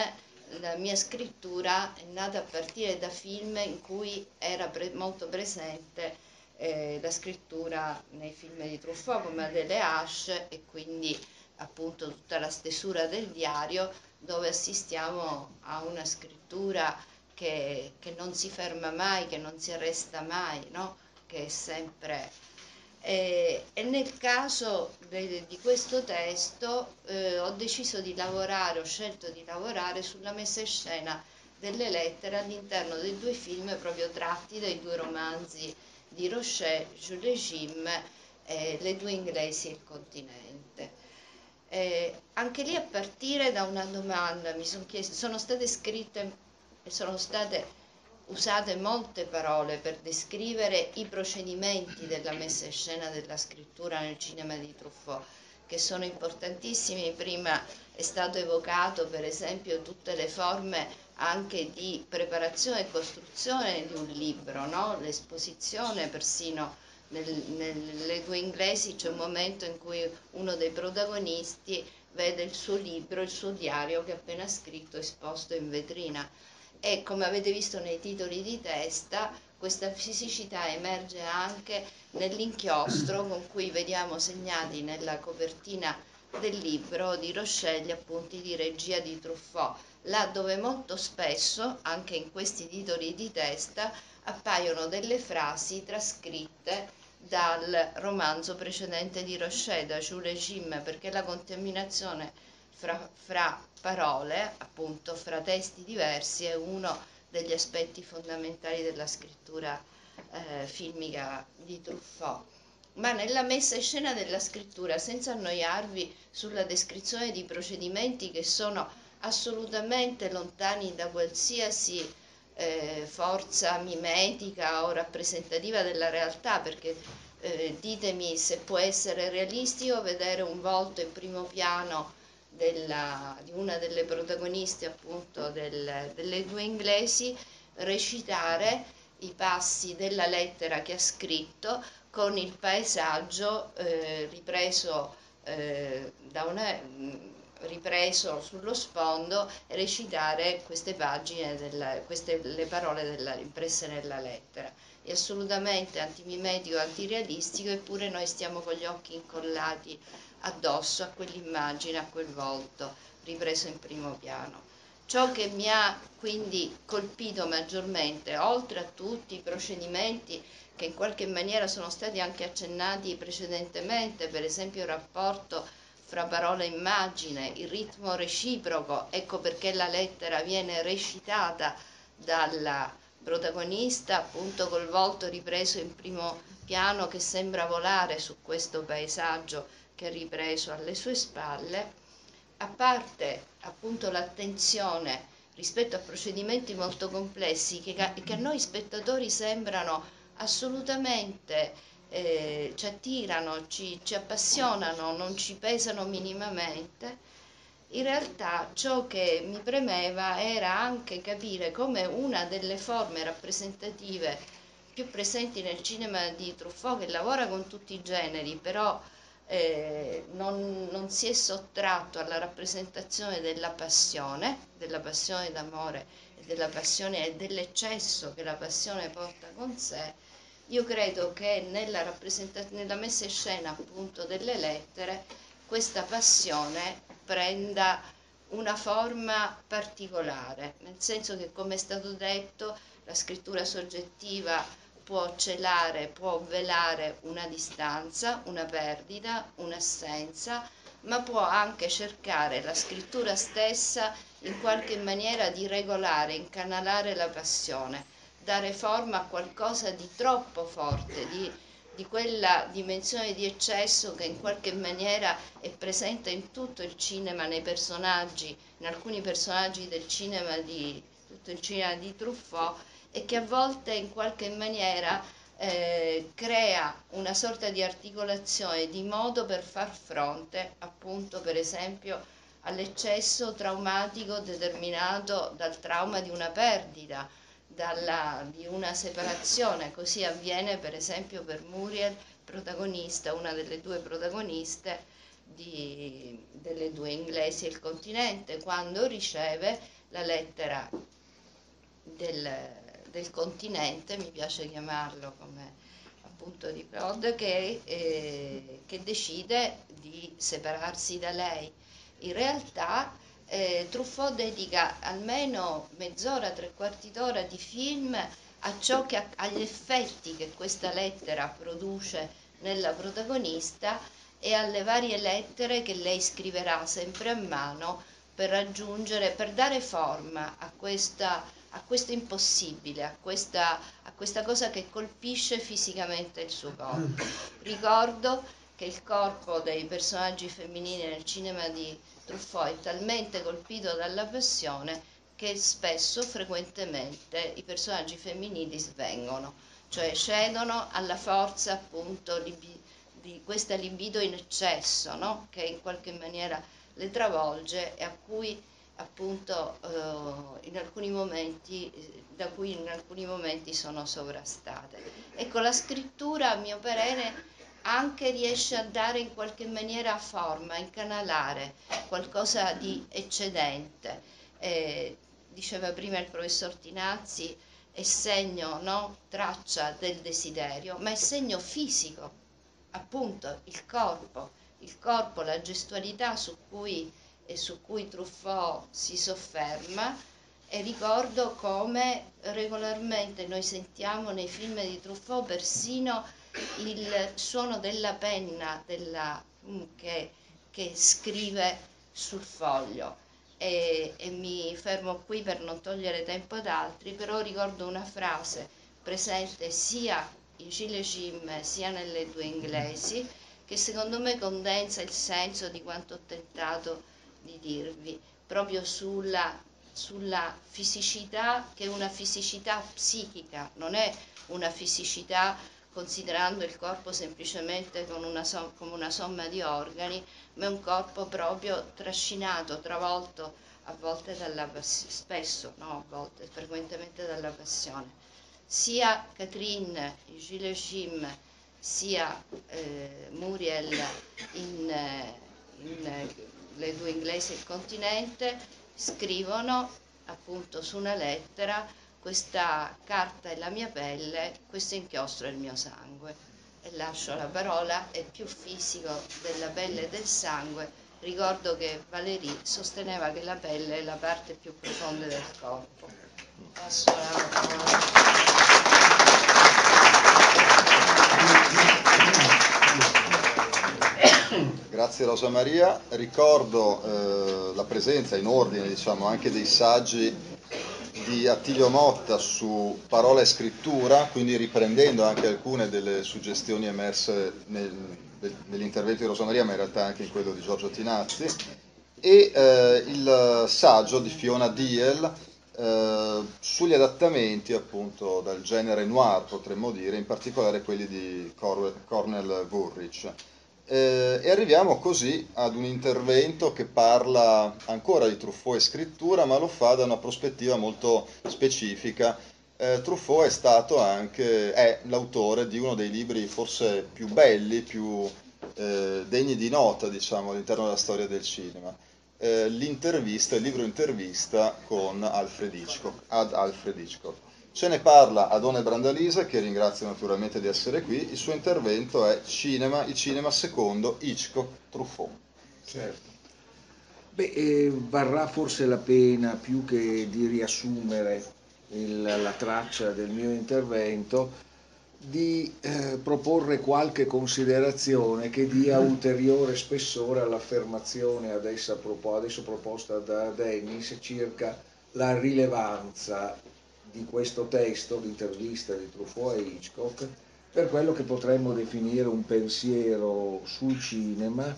la mia scrittura è nata a partire da film in cui era pre molto presente eh, la scrittura nei film di Truffaut come Adele Ash e quindi appunto tutta la stesura del diario dove assistiamo a una scrittura che, che non si ferma mai, che non si arresta mai, no? che è sempre e, e nel caso de, di questo testo eh, ho deciso di lavorare, ho scelto di lavorare sulla messa in scena delle lettere all'interno dei due film proprio tratti dai due romanzi di Rocher, Jules Jim, eh, Le due inglesi e il continente. Eh, anche lì a partire da una domanda mi sono chiesto, sono state scritte sono state usate molte parole per descrivere i procedimenti della messa in scena della scrittura nel cinema di Truffaut, che sono importantissimi. Prima è stato evocato per esempio tutte le forme anche di preparazione e costruzione di un libro, no? l'esposizione persino nel, nelle due inglesi c'è un momento in cui uno dei protagonisti vede il suo libro, il suo diario che ha appena scritto esposto in vetrina e come avete visto nei titoli di testa questa fisicità emerge anche nell'inchiostro con cui vediamo segnati nella copertina del libro di Roscelli appunti di regia di Truffaut, là dove molto spesso, anche in questi titoli di testa, appaiono delle frasi trascritte dal romanzo precedente di Rocher, da Jules Jim, perché la contaminazione fra, fra parole, appunto fra testi diversi, è uno degli aspetti fondamentali della scrittura eh, filmica di Truffaut. Ma nella messa in scena della scrittura, senza annoiarvi sulla descrizione di procedimenti che sono assolutamente lontani da qualsiasi eh, forza mimetica o rappresentativa della realtà, perché eh, ditemi se può essere realistico vedere un volto in primo piano della, di una delle protagoniste appunto del, delle due inglesi recitare i passi della lettera che ha scritto con il paesaggio eh, ripreso, eh, una, ripreso sullo sfondo e recitare queste pagine, della, queste, le parole della, impresse nella lettera. È assolutamente antimimetico, antirealistico, eppure noi stiamo con gli occhi incollati addosso a quell'immagine, a quel volto ripreso in primo piano. Ciò che mi ha quindi colpito maggiormente, oltre a tutti i procedimenti che in qualche maniera sono stati anche accennati precedentemente, per esempio il rapporto fra parola e immagine, il ritmo reciproco, ecco perché la lettera viene recitata dalla protagonista appunto col volto ripreso in primo piano che sembra volare su questo paesaggio che ripreso alle sue spalle, a parte appunto l'attenzione rispetto a procedimenti molto complessi che, che a noi spettatori sembrano assolutamente eh, ci attirano, ci, ci appassionano, non ci pesano minimamente, in realtà ciò che mi premeva era anche capire come una delle forme rappresentative più presenti nel cinema di Truffaut, che lavora con tutti i generi, però eh, non, non, si è sottratto alla rappresentazione della passione, della passione d'amore e della passione e dell'eccesso che la passione porta con sé, io credo che nella, nella messa in scena appunto delle lettere questa passione prenda una forma particolare, nel senso che come è stato detto la scrittura soggettiva può celare, può velare una distanza, una perdita, un'assenza, ma può anche cercare la scrittura stessa in qualche maniera di regolare, incanalare la passione, dare forma a qualcosa di troppo forte, di, di quella dimensione di eccesso che in qualche maniera è presente in tutto il cinema, nei personaggi, in alcuni personaggi del cinema di tutto il cinema di Truffaut e che a volte in qualche maniera eh, crea una sorta di articolazione di modo per far fronte appunto per esempio all'eccesso traumatico determinato dal trauma di una perdita, dalla, di una separazione. Così avviene per esempio per Muriel, protagonista, una delle due protagoniste di, delle due inglesi e il continente, quando riceve la lettera del, del continente, mi piace chiamarlo come appunto di Claude, che, eh, che decide di separarsi da lei. In realtà eh, Truffaut dedica almeno mezz'ora, tre quarti d'ora di film che, agli effetti che questa lettera produce nella protagonista e alle varie lettere che lei scriverà sempre a mano per raggiungere, per dare forma a questa a questo impossibile, a questa, a questa cosa che colpisce fisicamente il suo corpo. Ricordo che il corpo dei personaggi femminili nel cinema di Truffaut è talmente colpito dalla passione che spesso, frequentemente, i personaggi femminili svengono, cioè cedono alla forza appunto libi, di questa libido in eccesso, no? che in qualche maniera le travolge e a cui appunto eh, in alcuni momenti, da cui in alcuni momenti sono sovrastate. Ecco, la scrittura, a mio parere, anche riesce a dare in qualche maniera forma, incanalare qualcosa di eccedente. Eh, diceva prima il professor Tinazzi, è segno, no? traccia del desiderio, ma è segno fisico, appunto il corpo, il corpo, la gestualità su cui e su cui Truffaut si sofferma e ricordo come regolarmente noi sentiamo nei film di Truffaut persino il suono della penna della, mm, che, che, scrive sul foglio. E, e mi fermo qui per non togliere tempo ad altri, però ricordo una frase presente sia in Gilles Jim sia nelle due inglesi che secondo me condensa il senso di quanto ho tentato di dirvi, proprio sulla, sulla fisicità che è una fisicità psichica, non è una fisicità considerando il corpo semplicemente come una, som- come una somma di organi, ma è un corpo proprio trascinato, travolto a volte dalla passione, spesso, no, a volte, frequentemente dalla passione. Sia Catherine in Gilles Jim, sia eh, Muriel in, in le due inglesi del continente, scrivono appunto su una lettera questa carta è la mia pelle, questo inchiostro è il mio sangue. E lascio la parola, è più fisico della pelle e del sangue. Ricordo che Valéry sosteneva che la pelle è la parte più profonda del corpo. Passo la parola. Grazie Rosa Maria, ricordo eh, la presenza in ordine diciamo, anche dei saggi di Attilio Motta su parola e scrittura, quindi riprendendo anche alcune delle suggestioni emerse nel, nell'intervento di Rosa Maria, ma in realtà anche in quello di Giorgio Tinazzi, e eh, il saggio di Fiona Diel eh, sugli adattamenti appunto dal genere noir, potremmo dire, in particolare quelli di Cornel Woolrich eh, e arriviamo così ad un intervento che parla ancora di Truffaut e scrittura, ma lo fa da una prospettiva molto specifica. Eh, Truffaut è stato anche è l'autore di uno dei libri forse più belli, più eh, degni di nota, diciamo, all'interno della storia del cinema. Eh, l'intervista, il libro intervista con Alfred Hitchcock, ad Alfred Hitchcock. Ce ne parla Adone Brandalisa, che ringrazio naturalmente di essere qui. Il suo intervento è Cinema, il cinema secondo Hitchcock Truffaut. Certo. Beh, eh, varrà forse la pena più che di riassumere il, la traccia del mio intervento, di eh, proporre qualche considerazione che dia ulteriore spessore all'affermazione adesso, adesso proposta da Dennis circa la rilevanza di questo testo, l'intervista di Truffaut e Hitchcock, per quello che potremmo definire un pensiero sul cinema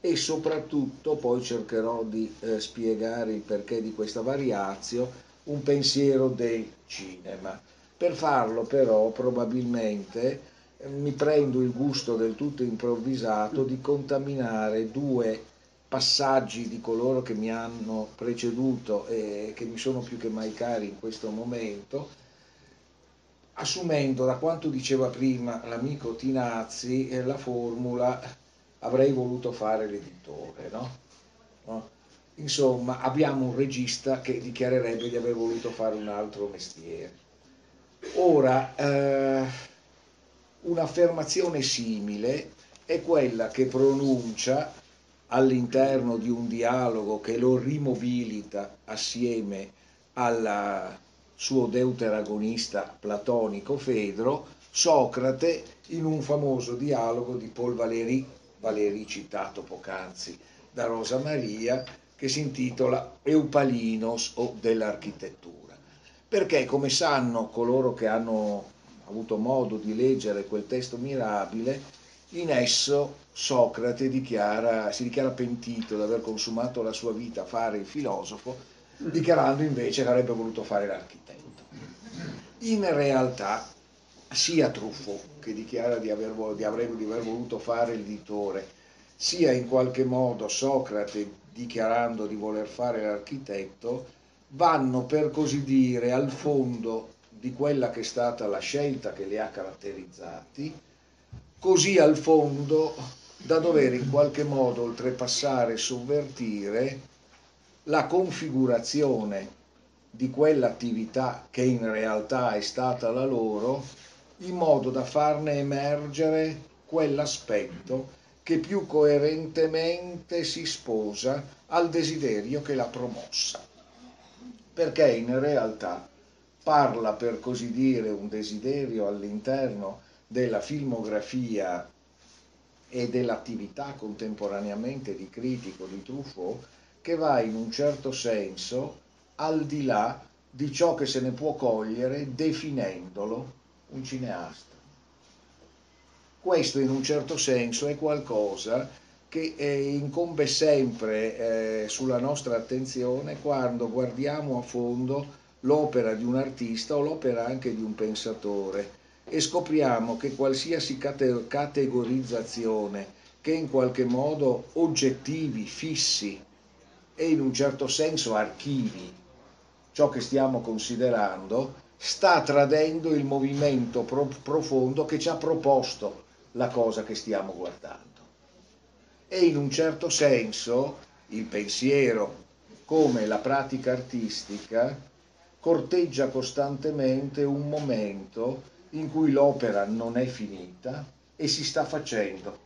e soprattutto poi cercherò di eh, spiegare il perché di questa variazio, un pensiero del cinema. Per farlo però probabilmente eh, mi prendo il gusto del tutto improvvisato di contaminare due passaggi di coloro che mi hanno preceduto e che mi sono più che mai cari in questo momento, assumendo da quanto diceva prima l'amico Tinazzi eh, la formula avrei voluto fare l'editore, no? no? Insomma, abbiamo un regista che dichiarerebbe di aver voluto fare un altro mestiere. Ora, eh, un'affermazione simile è quella che pronuncia all'interno di un dialogo che lo rimobilita assieme al suo deuteragonista platonico Fedro, Socrate in un famoso dialogo di Paul Valéry, Valéry citato poc'anzi da Rosa Maria, che si intitola Eupalinos o dell'architettura. Perché, come sanno coloro che hanno avuto modo di leggere quel testo mirabile, in esso Socrate dichiara, si dichiara pentito di aver consumato la sua vita a fare il filosofo, dichiarando invece che avrebbe voluto fare l'architetto. In realtà sia Truffaut, che dichiara di aver, di aver, di aver voluto fare l'editore, sia in qualche modo Socrate dichiarando di voler fare l'architetto, vanno per così dire al fondo di quella che è stata la scelta che li ha caratterizzati, così al fondo da dover in qualche modo oltrepassare e sovvertire la configurazione di quell'attività che in realtà è stata la loro, in modo da farne emergere quell'aspetto che più coerentemente si sposa al desiderio che l'ha promossa. Perché in realtà parla per così dire un desiderio all'interno della filmografia e dell'attività contemporaneamente di critico di Truffaut che va in un certo senso al di là di ciò che se ne può cogliere definendolo un cineasta. Questo in un certo senso è qualcosa che eh, incombe sempre eh, sulla nostra attenzione quando guardiamo a fondo l'opera di un artista o l'opera anche di un pensatore e scopriamo che qualsiasi cate- categorizzazione che in qualche modo oggettivi, fissi e in un certo senso archivi ciò che stiamo considerando, sta tradendo il movimento pro- profondo che ci ha proposto la cosa che stiamo guardando. E in un certo senso il pensiero, come la pratica artistica, corteggia costantemente un momento in cui l'opera non è finita e si sta facendo.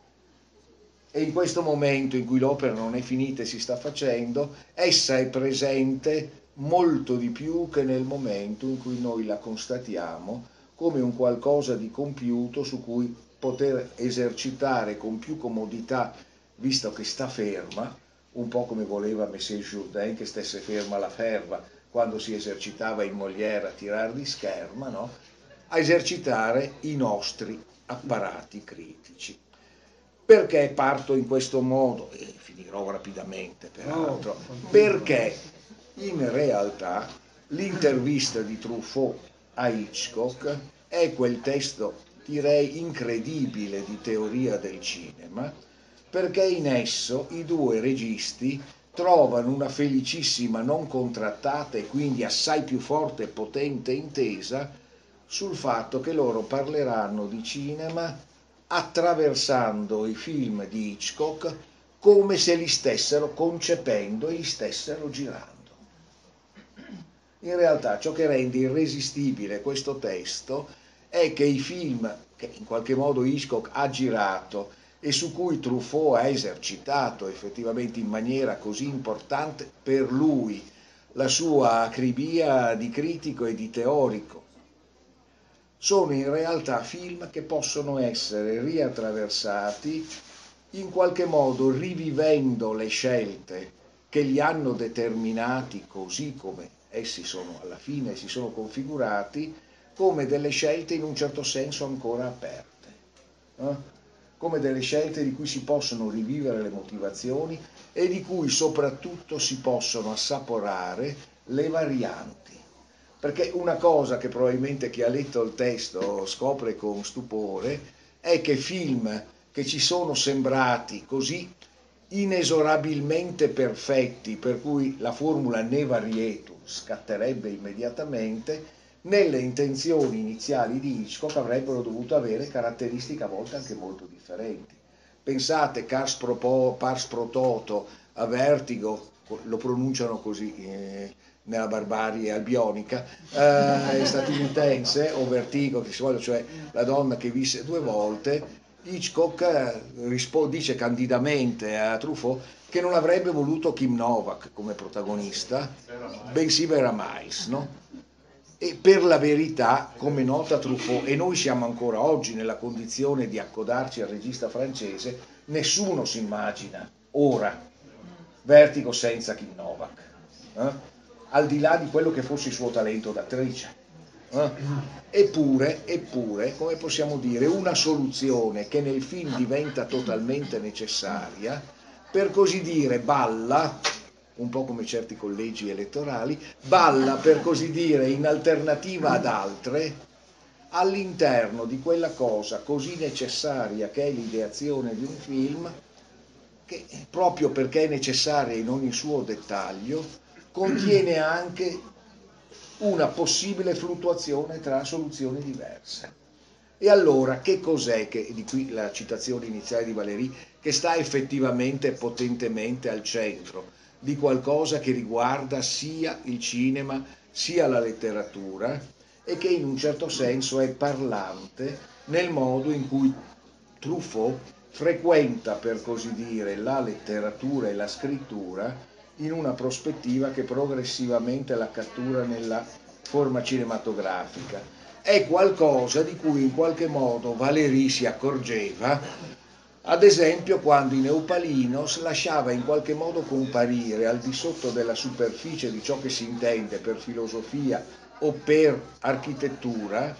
E in questo momento in cui l'opera non è finita e si sta facendo, essa è presente molto di più che nel momento in cui noi la constatiamo come un qualcosa di compiuto su cui poter esercitare con più comodità, visto che sta ferma, un po' come voleva Messer Jourdain che stesse ferma la ferma quando si esercitava in Molière a tirar di scherma, no? A esercitare i nostri apparati critici. Perché parto in questo modo? E finirò rapidamente peraltro. Perché in realtà l'intervista di Truffaut a Hitchcock è quel testo, direi, incredibile di teoria del cinema, perché in esso i due registi trovano una felicissima non contrattata e quindi assai più forte e potente intesa sul fatto che loro parleranno di cinema attraversando i film di Hitchcock come se li stessero concependo e li stessero girando. In realtà ciò che rende irresistibile questo testo è che i film che in qualche modo Hitchcock ha girato e su cui Truffaut ha esercitato effettivamente in maniera così importante per lui la sua acribia di critico e di teorico, sono in realtà film che possono essere riattraversati in qualche modo rivivendo le scelte che li hanno determinati così come essi sono alla fine si sono configurati come delle scelte in un certo senso ancora aperte, eh? come delle scelte di cui si possono rivivere le motivazioni e di cui soprattutto si possono assaporare le varianti. Perché una cosa che probabilmente chi ha letto il testo scopre con stupore è che film che ci sono sembrati così inesorabilmente perfetti, per cui la formula ne varietum scatterebbe immediatamente, nelle intenzioni iniziali di Hitchcock avrebbero dovuto avere caratteristiche a volte anche molto differenti. Pensate Cars Pro, Pars Pro Toto a Vertigo, lo pronunciano così eh, nella barbarie albionica, eh, statunitense, o Vertigo, che si vuole, cioè la donna che visse due volte, Hitchcock eh, dice candidamente a Truffaut che non avrebbe voluto Kim Novak come protagonista, bensì Vera Miles, no? E per la verità, come nota Truffaut, e noi siamo ancora oggi nella condizione di accodarci al regista francese, nessuno si immagina ora Vertigo senza Kim Novak, eh? Al di là di quello che fosse il suo talento d'attrice. Eh? Eppure, eppure, come possiamo dire, una soluzione che nel film diventa totalmente necessaria, per così dire, balla un po' come certi collegi elettorali, balla per così dire in alternativa ad altre all'interno di quella cosa così necessaria che è l'ideazione di un film, che proprio perché è necessaria in ogni suo dettaglio, contiene anche una possibile fluttuazione tra soluzioni diverse. E allora che cos'è che, di qui la citazione iniziale di Valéry, che sta effettivamente potentemente al centro di qualcosa che riguarda sia il cinema sia la letteratura e che in un certo senso è parlante nel modo in cui Truffaut frequenta, per così dire, la letteratura e la scrittura in una prospettiva che progressivamente la cattura nella forma cinematografica. È qualcosa di cui in qualche modo Valéry si accorgeva ad esempio quando in Eupalinos lasciava in qualche modo comparire al di sotto della superficie di ciò che si intende per filosofia o per architettura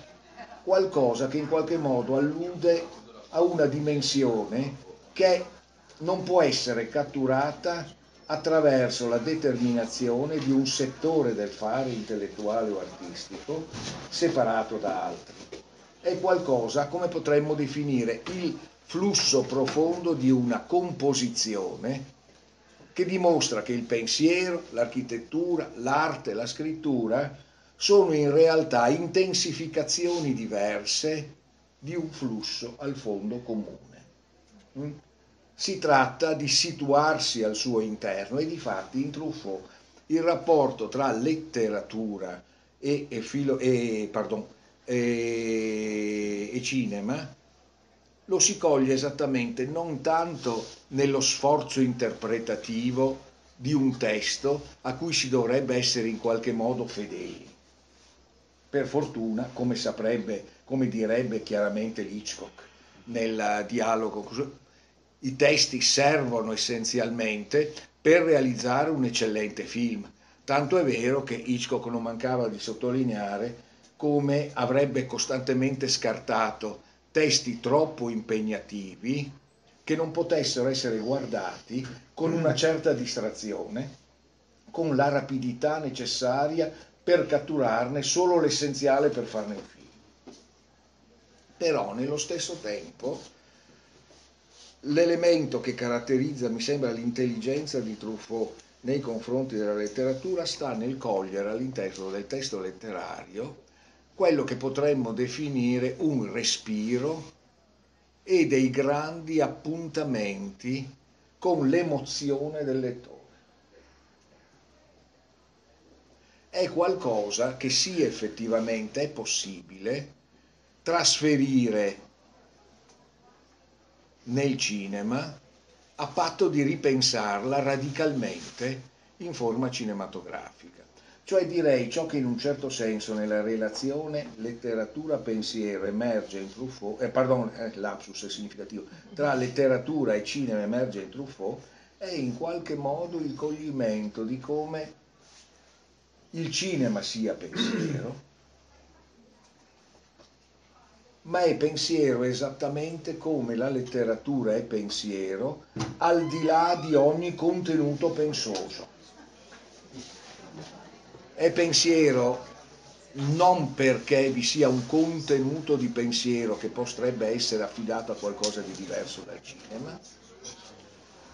qualcosa che in qualche modo allude a una dimensione che non può essere catturata attraverso la determinazione di un settore del fare intellettuale o artistico separato da altri. È qualcosa, come potremmo definire, il flusso profondo di una composizione che dimostra che il pensiero, l'architettura, l'arte, la scrittura sono in realtà intensificazioni diverse di un flusso al fondo comune. Si tratta di situarsi al suo interno e di fatti in Truffaut il rapporto tra letteratura e, e, filo, e, pardon, e cinema lo si coglie esattamente non tanto nello sforzo interpretativo di un testo a cui si dovrebbe essere in qualche modo fedeli. Per fortuna, come saprebbe, come direbbe chiaramente Hitchcock nel dialogo, i testi servono essenzialmente per realizzare un eccellente film. Tanto è vero che Hitchcock non mancava di sottolineare come avrebbe costantemente scartato testi troppo impegnativi che non potessero essere guardati con una certa distrazione, con la rapidità necessaria per catturarne solo l'essenziale per farne un film. Però nello stesso tempo l'elemento che caratterizza, mi sembra, l'intelligenza di Truffaut nei confronti della letteratura sta nel cogliere all'interno del testo letterario quello che potremmo definire un respiro e dei grandi appuntamenti con l'emozione del lettore. È qualcosa che sì effettivamente è possibile trasferire nel cinema a patto di ripensarla radicalmente in forma cinematografica. Cioè direi ciò che in un certo senso nella relazione letteratura-pensiero emerge in Truffaut, eh, pardon, eh, lapsus è significativo, tra letteratura e cinema emerge in Truffaut, è in qualche modo il coglimento di come il cinema sia pensiero, ma è pensiero esattamente come la letteratura è pensiero, al di là di ogni contenuto pensoso è pensiero non perché vi sia un contenuto di pensiero che potrebbe essere affidato a qualcosa di diverso dal cinema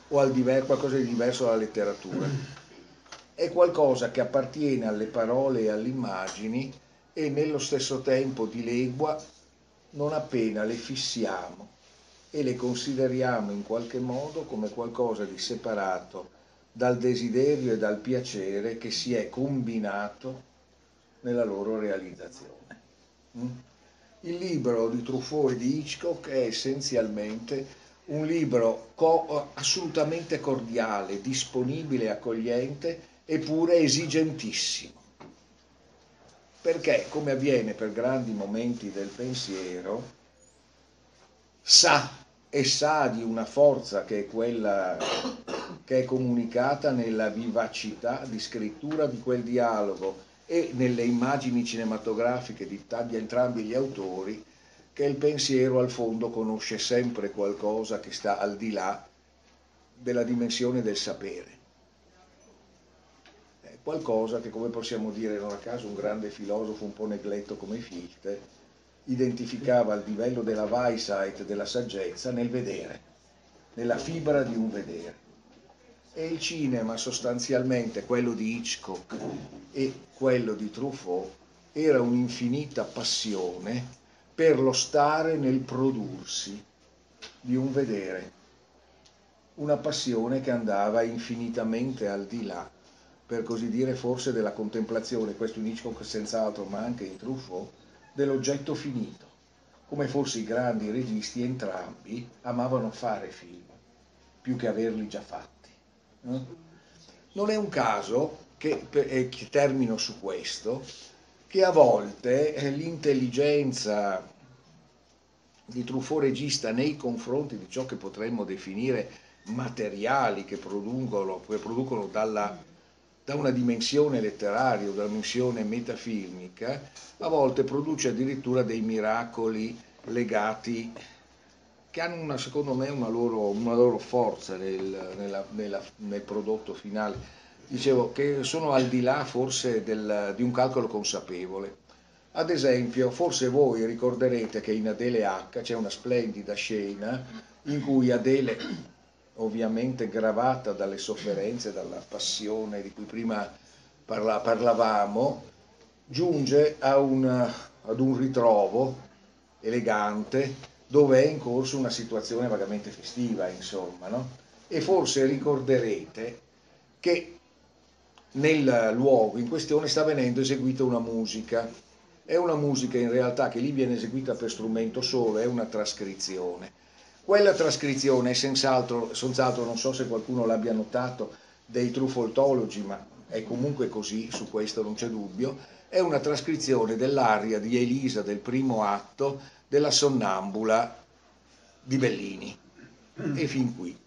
o a diver- qualcosa di diverso dalla letteratura. È qualcosa che appartiene alle parole e alle immagini e nello stesso tempo dilegua non appena le fissiamo e le consideriamo in qualche modo come qualcosa di separato dal desiderio e dal piacere che si è combinato nella loro realizzazione. Mm? Il libro di Truffaut e di Hitchcock è essenzialmente un libro co- assolutamente cordiale, disponibile, accogliente, eppure esigentissimo. Perché, come avviene per grandi momenti del pensiero, sa e sa di una forza che è quella che è comunicata nella vivacità di scrittura di quel dialogo e nelle immagini cinematografiche di, di entrambi gli autori, che il pensiero al fondo conosce sempre qualcosa che sta al di là della dimensione del sapere. Qualcosa che, come possiamo dire, non a caso un grande filosofo un po' negletto come Fichte, identificava il livello della Weisheit, della saggezza, nel vedere, nella fibra di un vedere. E il cinema, sostanzialmente quello di Hitchcock e quello di Truffaut, era un'infinita passione per lo stare nel prodursi di un vedere, una passione che andava infinitamente al di là, per così dire forse della contemplazione, questo in Hitchcock senz'altro, ma anche in Truffaut, dell'oggetto finito, come forse i grandi registi entrambi amavano fare film, più che averli già fatti. Non è un caso che, e termino su questo, che a volte eh, l'intelligenza di Truffaut regista nei confronti di ciò che potremmo definire materiali che producono, che producono dalla da una dimensione letteraria o da una dimensione metafilmica, a volte produce addirittura dei miracoli legati che hanno una, secondo me una loro, una loro forza nel, nella, nella, nel, prodotto finale. Dicevo che sono al di là forse del, di un calcolo consapevole. Ad esempio, forse voi ricorderete che in Adele H c'è una splendida scena in cui Adele ovviamente gravata dalle sofferenze, dalla passione di cui prima parla, parlavamo, giunge un, ad un ritrovo elegante dove è in corso una situazione vagamente festiva, insomma, no? E forse ricorderete che nel luogo in questione sta venendo eseguita una musica. È una musica in realtà che lì viene eseguita per strumento solo, è una trascrizione quella trascrizione è senz'altro, senz'altro, non so se qualcuno l'abbia notato, dei Truffoltologi, ma è comunque così, su questo non c'è dubbio, è una trascrizione dell'aria di Elisa del primo atto della Sonnambula di Bellini. E fin qui.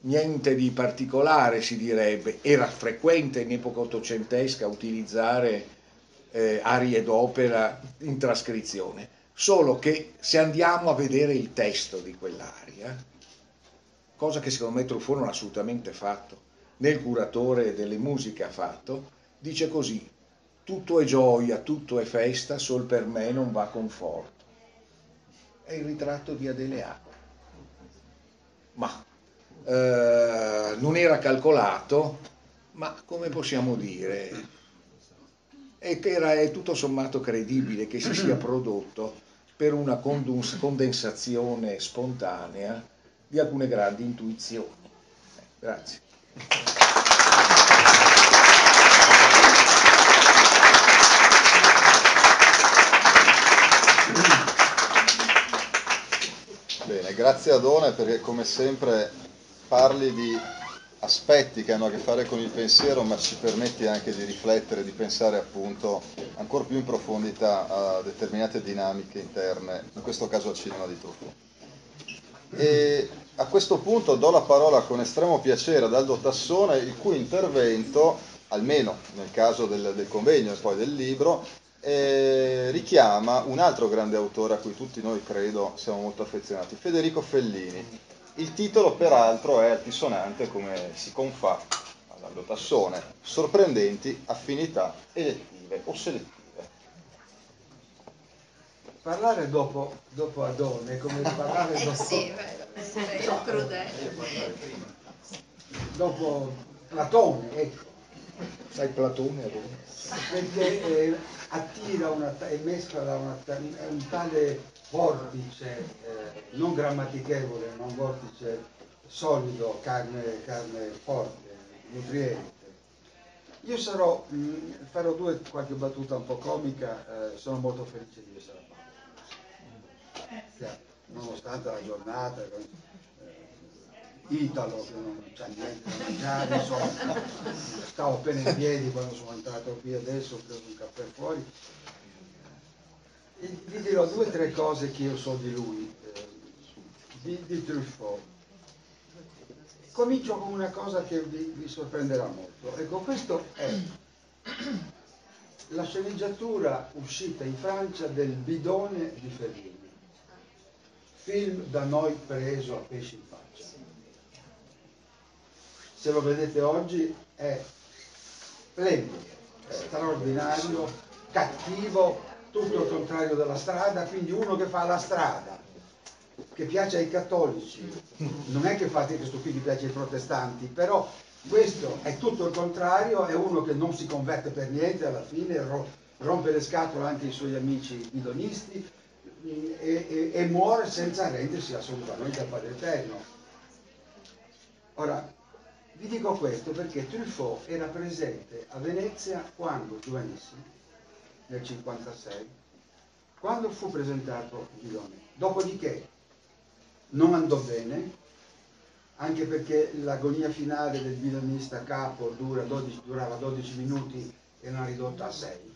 Niente di particolare si direbbe, era frequente in epoca ottocentesca utilizzare eh, arie d'opera in trascrizione Solo che se andiamo a vedere il testo di quell'aria, cosa che secondo me Truffaut non ha assolutamente fatto, né il curatore delle musiche ha fatto, dice così, tutto è gioia, tutto è festa, sol per me non va conforto. È il ritratto di Adele A. Ma eh, non era calcolato, ma come possiamo dire, è, era, è tutto sommato credibile che si sia prodotto per una condensazione spontanea di alcune grandi intuizioni. Grazie. Bene, grazie Adone perché come sempre parli di aspetti che hanno a che fare con il pensiero, ma ci permette anche di riflettere, di pensare appunto ancora più in profondità a determinate dinamiche interne, in questo caso al cinema di Truffaut. E a questo punto do la parola con estremo piacere ad Aldo Tassone, il cui intervento, almeno nel caso del, del convegno e poi del libro, eh, richiama un altro grande autore a cui tutti noi credo siamo molto affezionati, Federico Fellini. Il titolo peraltro è altisonante come si confà all'Aldo Tassone, sorprendenti affinità elettive o selettive. Parlare dopo, dopo Adone è come parlare Eh dopo, sì, è crudele. dopo Platone, ecco. Dai Platone ad ora. perché eh, attira una, e mescola una, un tale vortice, eh, non grammatichevole, ma un vortice solido, carne, carne forte, nutriente. Io sarò, mh, farò due, qualche battuta un po' comica, eh, sono molto felice di essere a Padova. Cioè, nonostante la giornata, eh, Italo che non c'ha niente da mangiare, insomma, stavo appena in piedi quando sono entrato qui adesso, ho preso un caffè fuori. Vi dirò due o tre cose che io so di lui, eh, di, di Truffaut. Comincio con una cosa che vi, vi sorprenderà molto. Ecco, questo è la sceneggiatura uscita in Francia del Bidone di Fellini, film da noi preso a pesci in faccia. Se lo vedete oggi è splendido, straordinario, cattivo, tutto il contrario della strada, quindi uno che fa la strada, che piace ai cattolici, non è che fate che piace ai protestanti, però questo è tutto il contrario, è uno che non si converte per niente alla fine, ro- rompe le scatole anche ai suoi amici bidonisti e, e- e muore senza rendersi assolutamente al Padre Eterno. Ora, vi dico questo perché Truffaut era presente a Venezia quando, giovanissimo, nel 56, quando fu presentato il Bidone. Dopodiché non andò bene, anche perché l'agonia finale del bidonista capo dura 12 durava 12 minuti e l'hanno ridotta a 6.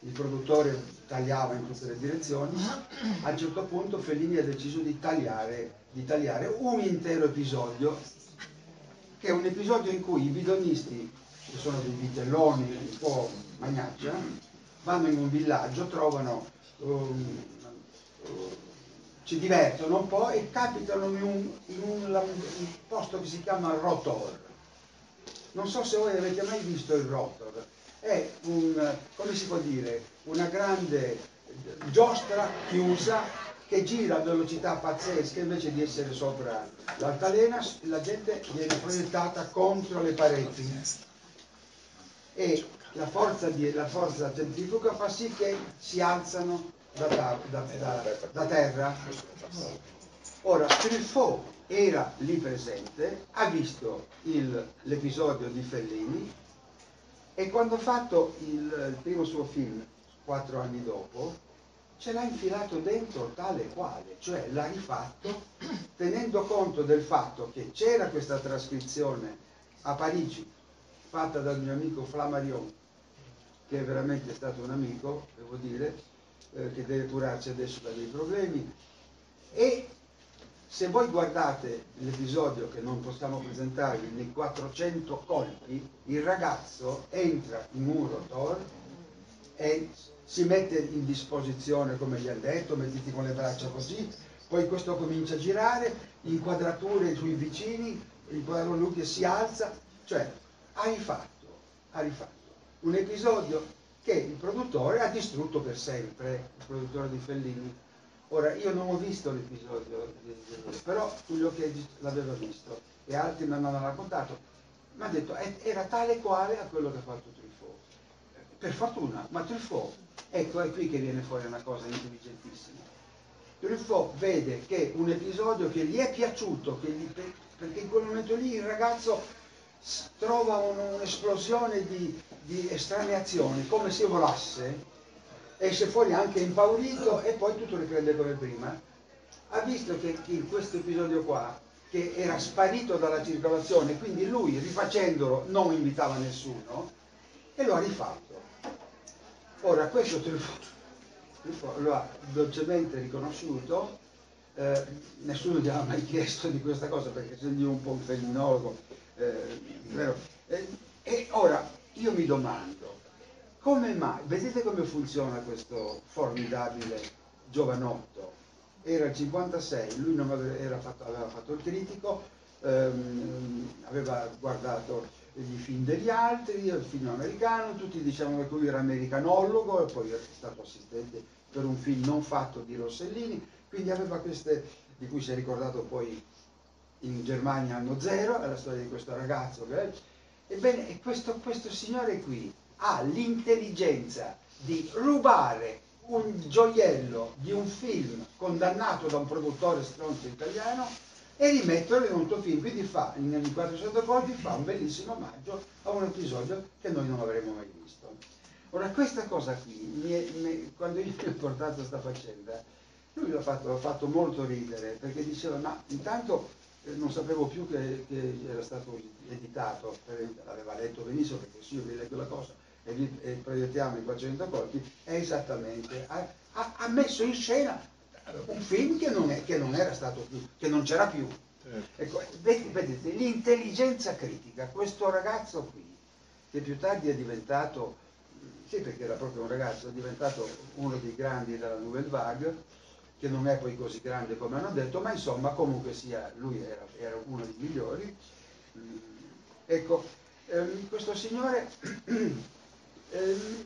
Il produttore tagliava in tutte le direzioni. A un certo punto Fellini ha deciso di tagliare, di tagliare un intero episodio, che è un episodio in cui i bidonisti, che sono dei vitelloni un po' magnaccia, vanno in un villaggio, trovano um, ci divertono un po' e capitano in un, in un un posto che si chiama Rotor. Non so se voi avete mai visto il Rotor, è un, come si può dire, una grande giostra chiusa che gira a velocità pazzesche invece di essere sopra l'altalena, la gente viene proiettata contro le pareti e la forza, di- la forza centrifuga fa sì che si alzano da, da- da- da terra. Ora, Truffaut era lì presente, ha visto il- l'episodio di Fellini e quando ha fatto il, il primo suo film, quattro anni dopo, ce l'ha infilato dentro tale quale, cioè l'ha rifatto tenendo conto del fatto che c'era questa trascrizione a Parigi fatta dal mio amico Flammarion, che è veramente stato un amico, devo dire, eh, che deve curarsi adesso da dei problemi. E se voi guardate l'episodio che non possiamo presentarvi nei 400 colpi, il ragazzo entra in un rotor e si mette in disposizione come gli ha detto, mettiti con le braccia così, poi questo comincia a girare, inquadrature sui vicini, inquadrano lui che si alza, cioè ha rifatto, ha rifatto un episodio che il produttore ha distrutto per sempre, il produttore di Fellini. Ora, io non ho visto l'episodio, di- di- però Tullio Cheggi l'aveva visto e altri mi hanno raccontato, mi ha detto "Eh, era tale quale a quello che ha fatto Truffaut. Per fortuna, ma Truffaut, ecco è qui che viene fuori una cosa intelligentissima. Truffaut vede che un episodio che gli è piaciuto, gli- perché in quel momento lì il ragazzo trova un- un'esplosione di, di estraneazione, come se volasse, esce fuori anche impaurito e poi tutto riprende come prima. Ha visto che in questo episodio qua che era sparito dalla circolazione, quindi lui rifacendolo non invitava nessuno e lo ha rifatto. Ora questo Truffaut lo ha dolcemente riconosciuto, eh, nessuno gli ha mai chiesto di questa cosa perché sei un po' un feminologo, eh? Eh, e ora io mi domando, come mai, vedete come funziona questo formidabile giovanotto? Era il 56, lui non aveva, fatto, aveva fatto il critico, ehm, aveva guardato i film degli altri, il film americano, tutti dicevano che lui era americanologo e poi era stato assistente per un film non fatto di Rossellini, quindi aveva queste, di cui si è ricordato poi in Germania anno zero, è la storia di questo ragazzo. Che, ebbene, questo, questo signore qui ha l'intelligenza di rubare un gioiello di un film condannato da un produttore stronzo italiano e rimetterlo in un tuo film. Quindi fa, in 400 colpi, fa un bellissimo omaggio a un episodio che noi non avremmo mai visto. Ora, questa cosa qui, mi è, mi, quando io mi ho portato questa faccenda, lui l'ha fatto, fatto, molto ridere, perché diceva, ma intanto non sapevo più che, che, era stato editato, l'aveva letto benissimo, perché se io vi leggo la cosa e, vi, e proiettiamo in 400 colpi, è esattamente, ha, ha, ha messo in scena un film che non, è, che non era stato più, che non c'era più. Certo. Ecco, vedete, l'intelligenza critica, questo ragazzo qui, che più tardi è diventato, sì perché era proprio un ragazzo, è diventato uno dei grandi della Nouvelle Vague, che non è poi così grande come hanno detto, ma insomma comunque sia, lui era, era uno dei migliori. Mm, ecco, ehm, questo signore ehm,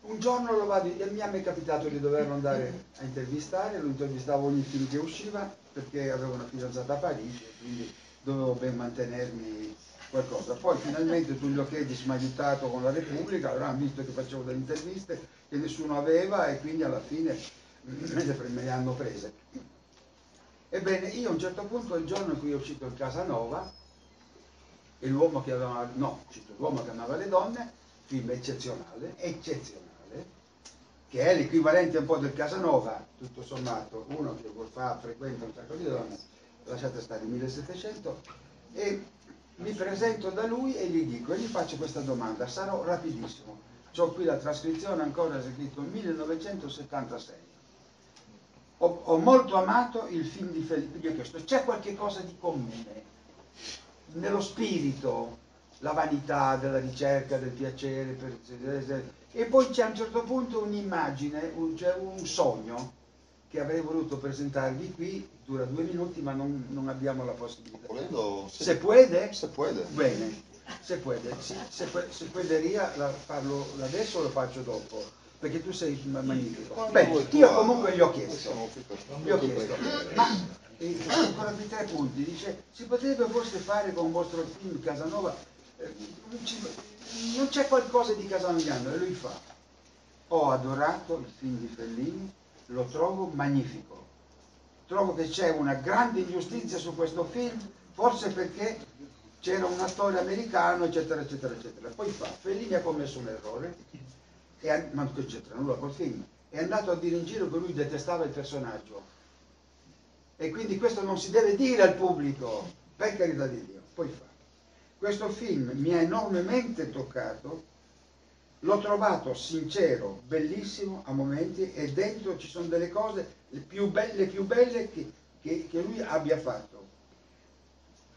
un giorno lo vado, mi è capitato di doverlo andare a intervistare, lo intervistavo ogni film che usciva perché avevo una fidanzata a Parigi quindi dovevo ben mantenermi qualcosa. Poi finalmente Tullio Chedis mi ha aiutato con la Repubblica, allora hanno visto che facevo delle interviste che nessuno aveva e quindi alla fine me le, hanno prese. Ebbene, io a un certo punto, il giorno in cui è uscito il Casanova, e l'uomo che aveva, no, l'uomo che amava le donne, film eccezionale, eccezionale che è l'equivalente un po' del Casanova, tutto sommato, uno che fa, frequenta un sacco di donne, lasciate stare il 1700, e mi presento da lui e gli dico, e gli faccio questa domanda, sarò rapidissimo, ho qui la trascrizione ancora scritto 1976. Ho, ho, molto amato il film di Felipe, gli ho chiesto, c'è qualche cosa di comune nello spirito, la vanità della ricerca, del piacere, per, e poi c'è a un certo punto un'immagine, un, cioè un sogno che avrei voluto presentarvi qui, dura due minuti ma non, non abbiamo la possibilità. Volendo, sì. Se puede? Se puede. Bene, se puede. Sì, se, se puederia la, farlo adesso o lo faccio dopo? Perché tu sei magnifico. Beh, io comunque gli ho chiesto. Gli ho chiesto. Ma eh, ancora di tre punti, dice, si potrebbe forse fare con il vostro film Casanova eh, non c'è qualcosa di Casamigliano e lui fa ho adorato il film di Fellini lo trovo magnifico trovo che c'è una grande ingiustizia su questo film forse perché c'era un attore americano eccetera eccetera eccetera poi fa Fellini ha commesso un errore e ma non c'entra? Nulla col film è andato a dire in giro che lui detestava il personaggio. E quindi questo non si deve dire al pubblico per carità di Dio poi fa. Questo film mi ha enormemente toccato, l'ho trovato sincero, bellissimo a momenti e dentro ci sono delle cose più belle, più belle che, che, che lui abbia fatto.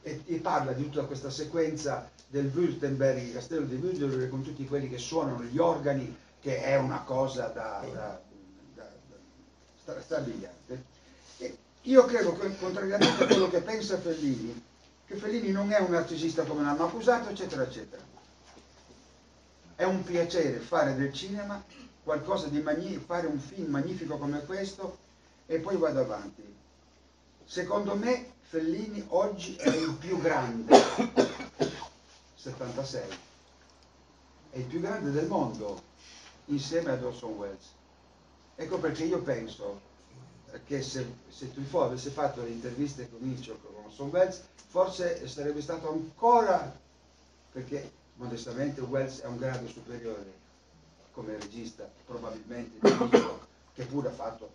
E, e, parla di tutta questa sequenza del Württemberg, il castello di Württemberg con tutti quelli che suonano gli organi, che è una cosa da, da, da, strabiliante. Io credo che, contrariamente a quello che pensa Fellini, che Fellini non è un narcisista come l'hanno accusato, eccetera, eccetera. È un piacere fare del cinema qualcosa di magnifico, fare un film magnifico come questo e poi vado avanti. Secondo me Fellini oggi è il più grande, 76, è il più grande del mondo insieme ad Orson Welles. Ecco perché io penso che se, se Truffaut avesse fatto le interviste con Hitchcock con Orson Welles forse sarebbe stato ancora, perché modestamente Wells è un grado superiore come regista, probabilmente, di che pure ha fatto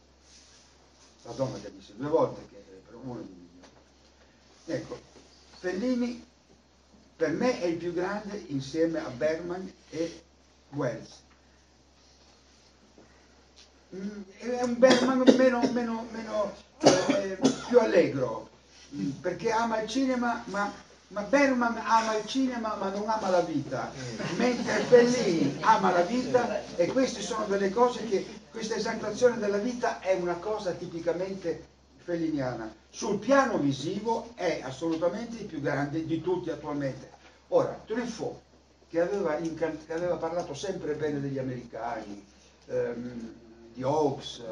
la donna che disse due volte, che è uno dei migliori. Ecco, Fellini per me è il più grande insieme a Bergman e Wells. Mm, È un Bergman meno, meno, meno eh, più allegro, mm, perché ama il cinema, ma, ma Bergman ama il cinema ma non ama la vita, mentre Fellini ama la vita e queste sono delle cose che, questa esaltazione della vita è una cosa tipicamente felliniana. Sul piano visivo è assolutamente il più grande di tutti attualmente. Ora, Truffaut, che aveva, che aveva parlato sempre bene degli americani, ehm, di Hawks,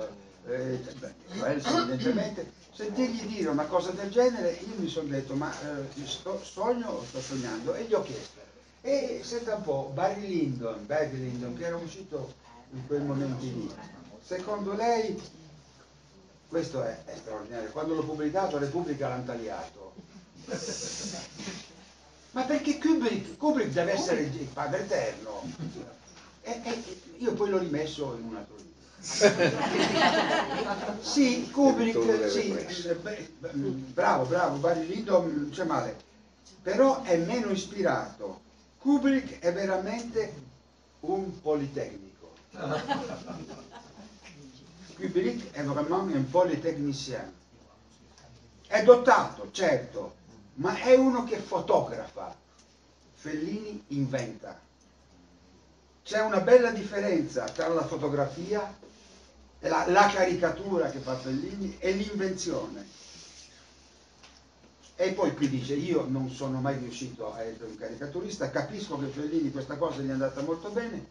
eh, beh, Wells evidentemente, sentirgli dire una cosa del genere, io mi sono detto, ma eh, sto, sogno o sto sognando? E gli ho chiesto. E senta un po', Barry Lyndon, Barry Lyndon, che era uscito in quei momenti lì, secondo lei, questo è, è straordinario, quando l'ho pubblicato Repubblica l'hanno tagliato. Ma perché Kubrick, Kubrick deve essere il padre eterno? E, e io poi l'ho rimesso in un altro libro. sì, Kubrick, sì, bravo, bravo, Barry Lyndon non c'è male, però è meno ispirato. Kubrick è veramente un politecnico. Kubrick è veramente un politecnicien. È dotato, certo, ma è uno che fotografa. Fellini inventa. C'è una bella differenza tra la fotografia, la, la caricatura che fa Fellini e l'invenzione. E poi qui dice, io non sono mai riuscito a essere un caricaturista, capisco che Fellini questa cosa gli è andata molto bene,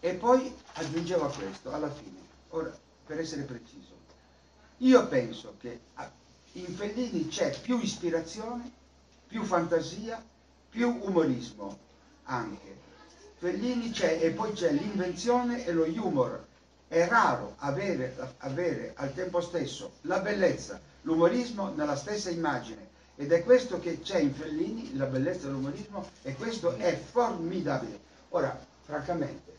e poi aggiungeva questo alla fine. Ora, per essere preciso, io penso che in Fellini c'è più ispirazione, più fantasia, più umorismo anche. Fellini c'è e poi c'è l'invenzione e lo humor. È raro avere, avere al tempo stesso la bellezza, l'umorismo nella stessa immagine. Ed è questo che c'è in Fellini, la bellezza e l'umorismo, e questo è formidabile. Ora, francamente,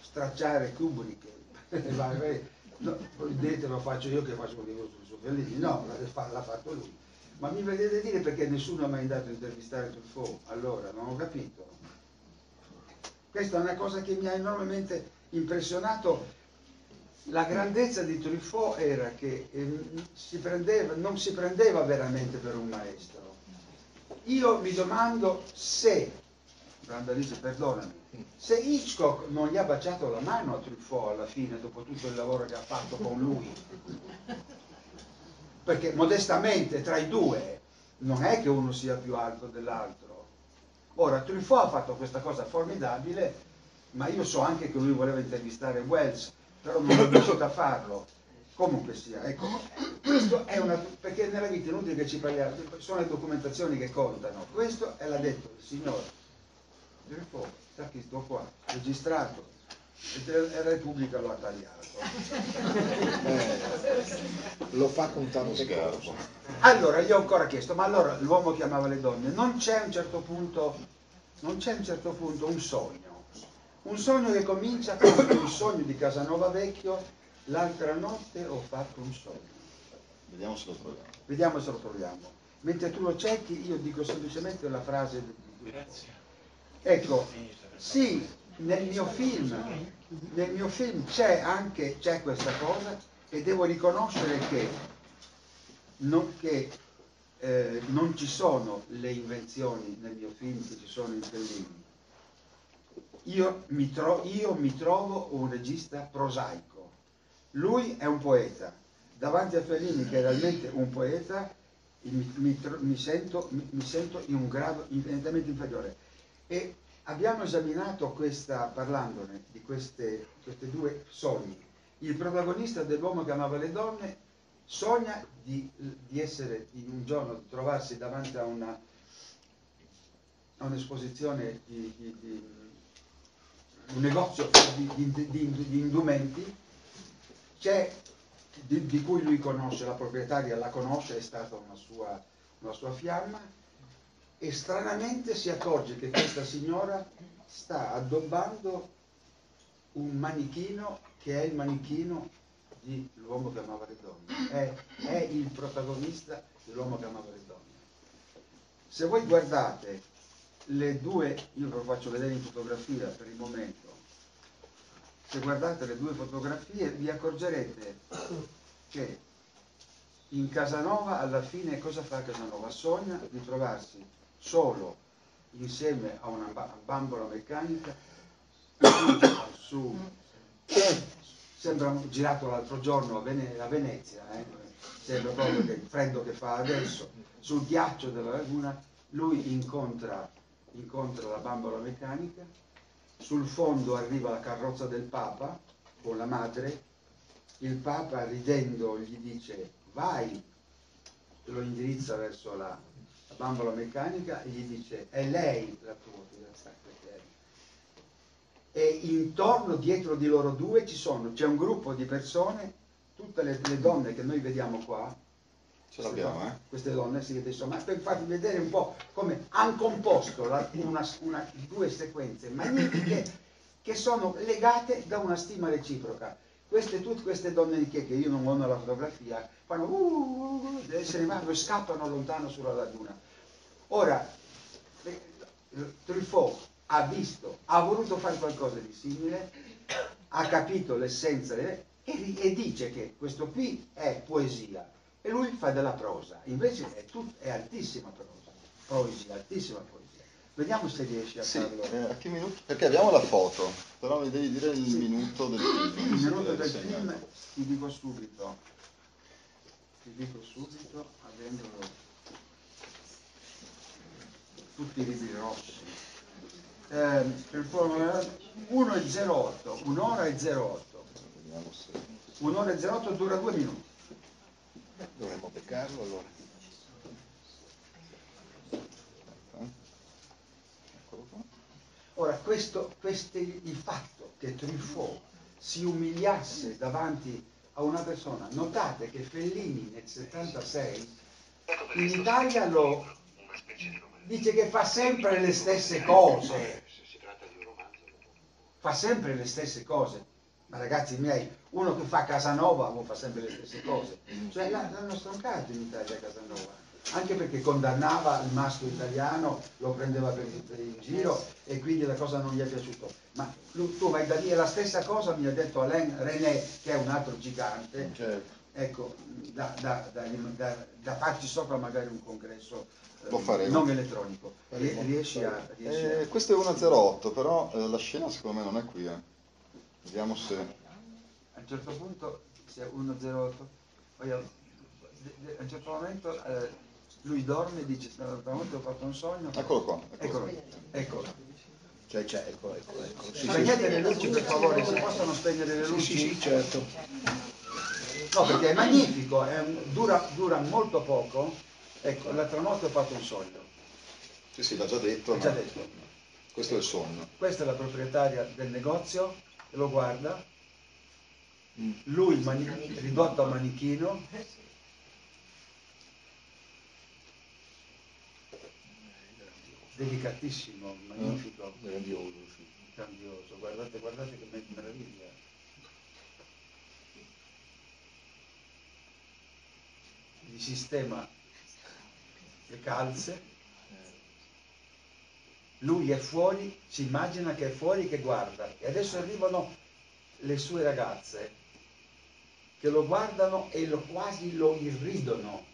stracciare Kubrick, no, voi dite lo faccio io che faccio un libro su, su Fellini, no, l'ha fa- l'ha fatto lui. Ma mi vedete dire perché nessuno ha mai andato a intervistare Truffaut? Allora, non ho capito. Questa è una cosa che mi ha enormemente impressionato. La grandezza di Truffaut era che ehm, si prendeva- non si prendeva veramente per un maestro. Io mi domando se, Brandalise, perdonami, se Hitchcock non gli ha baciato la mano a Truffaut alla fine, dopo tutto il lavoro che ha fatto con lui, perché modestamente tra i due non è che uno sia più alto dell'altro. Ora, Truffaut ha fatto questa cosa formidabile, ma io so anche che lui voleva intervistare Wells, però non è riuscito a farlo. Comunque sia, ecco, questo è una, perché nella vita è inutile che ci parliamo, sono le documentazioni che contano. Questo è l'ha detto il signore Truffaut, sta qui, sto qua, registrato, e la Repubblica lo ha tagliato. Lo fa con tante cose. Allora, gli ho ancora chiesto, ma allora l'uomo che amava le donne, non c'è a un certo punto, non c'è a un certo punto un sogno, un sogno che comincia con il sogno di Casanova Vecchio, l'altra notte ho fatto un sogno. Vediamo se lo troviamo. Vediamo se lo troviamo. Mentre tu lo cerchi, io dico semplicemente la frase di Ecco, sì, nel mio film, nel mio film c'è anche c'è questa cosa e devo riconoscere che non, che, eh, non ci sono le invenzioni nel mio film che ci sono in Fellini. Io mi, tro- io mi trovo un regista prosaico. Lui è un poeta. Davanti a Fellini, che è realmente un poeta, mi, mi mi sento, mi sento in un grado infinitamente inferiore. E abbiamo esaminato questa, parlandone di queste, queste due sogni. Il protagonista dell'uomo che amava le donne sogna di, di essere, in un giorno, di trovarsi davanti a una a un'esposizione di, di- di- un negozio di, indumenti di cui lui conosce, la proprietaria la conosce, è stata una sua, una sua fiamma, e stranamente si accorge che questa signora sta addobbando un manichino che è il manichino di L'uomo che amava le donne, è, è il protagonista dell'uomo che amava le donne. Se voi guardate le due, io ve lo faccio vedere in fotografia per il momento, se guardate le due fotografie vi accorgerete che in Casanova alla fine cosa fa Casanova? Sogna di trovarsi solo insieme a una ba- bambola meccanica su, sembra girato l'altro giorno a, Vene- a Venezia, eh? sembra proprio che il freddo che fa adesso, sul ghiaccio della laguna, lui incontra, incontra la bambola meccanica, sul fondo arriva la carrozza del Papa con la madre, il Papa ridendo gli dice vai, lo indirizza verso la bambola meccanica e gli dice è lei la tua fidanzata. E intorno, dietro di loro due, ci sono, c'è un gruppo di persone, tutte le, le donne che noi vediamo qua, Ce l'abbiamo, eh? queste donne, sì, adesso, ma per farvi vedere un po' come hanno composto la- una- una- due sequenze magnifiche che sono legate da una stima reciproca. Queste, tutte queste donne di che, che io non ho nella fotografia, fanno uh, uh, uh, se ne vanno e scappano lontano sulla laguna. Ora, eh, Truffaut ha visto, ha voluto fare qualcosa di simile, ha capito l'essenza e, e dice che questo qui è poesia e lui fa della prosa, invece è, tut- è altissima prosa, poesia, altissima poesia. Vediamo se riesci a Sì, farlo. eh, a che minuto? Perché abbiamo la foto, però mi devi dire il minuto del film. Il minuto del film ti dico subito, ti dico subito, avendolo tutti i libri rossi. Eh, 1 e 08, un'ora e 08. Vediamo se... Un'ora e 08 dura due minuti. Dovremmo beccarlo allora. Ora, questo, questo- il fatto che Truffaut si umiliasse davanti a una persona, notate che Fellini nel 76 in Italia lo dice che fa sempre le stesse cose, fa sempre le stesse cose. Ma ragazzi miei, uno che fa Casanova non fa sempre le stesse cose. Cioè l'hanno stroncato in Italia Casanova. Anche perché condannava il maschio italiano, lo prendeva per, in giro e quindi la cosa non gli è piaciuta. Ma tu, vai da lì e la stessa cosa mi ha detto Alain René, che è un altro gigante, Certo. ecco, da, da- da- da- da farci sopra magari un congresso eh, Lo faremo. non elettronico. Rie- Riesci a... Riesci a- Eh, questo è 1.08, però eh, la scena secondo me non è qui. eh. Vediamo se... a un certo punto se 108 poi a, de- de- a un certo momento eh, lui dorme e dice stanotte ho fatto un sogno Eccolo qua. eccolo eccolo Cioè, cioè, ecco, ecco, ecco. Sì, sì, spegnete le luci per favore si possono spegnere le sì, luci sì, sì, certo. no perché è magnifico è un- dura, dura molto poco ecco l'altra notte ho fatto un sogno Sì, sì, l'ha già detto. l'ho già detto Questo è il sogno. questa è la proprietaria del negozio lo guarda lui mani- ridotto a manichino delicatissimo, magnifico, Grandioso, sì. grandioso. Guardate, guardate che me- meraviglia. Gli sistema le calze. Lui è fuori, si immagina che è fuori che guarda. E adesso arrivano le sue ragazze che lo guardano e lo, quasi lo irridono.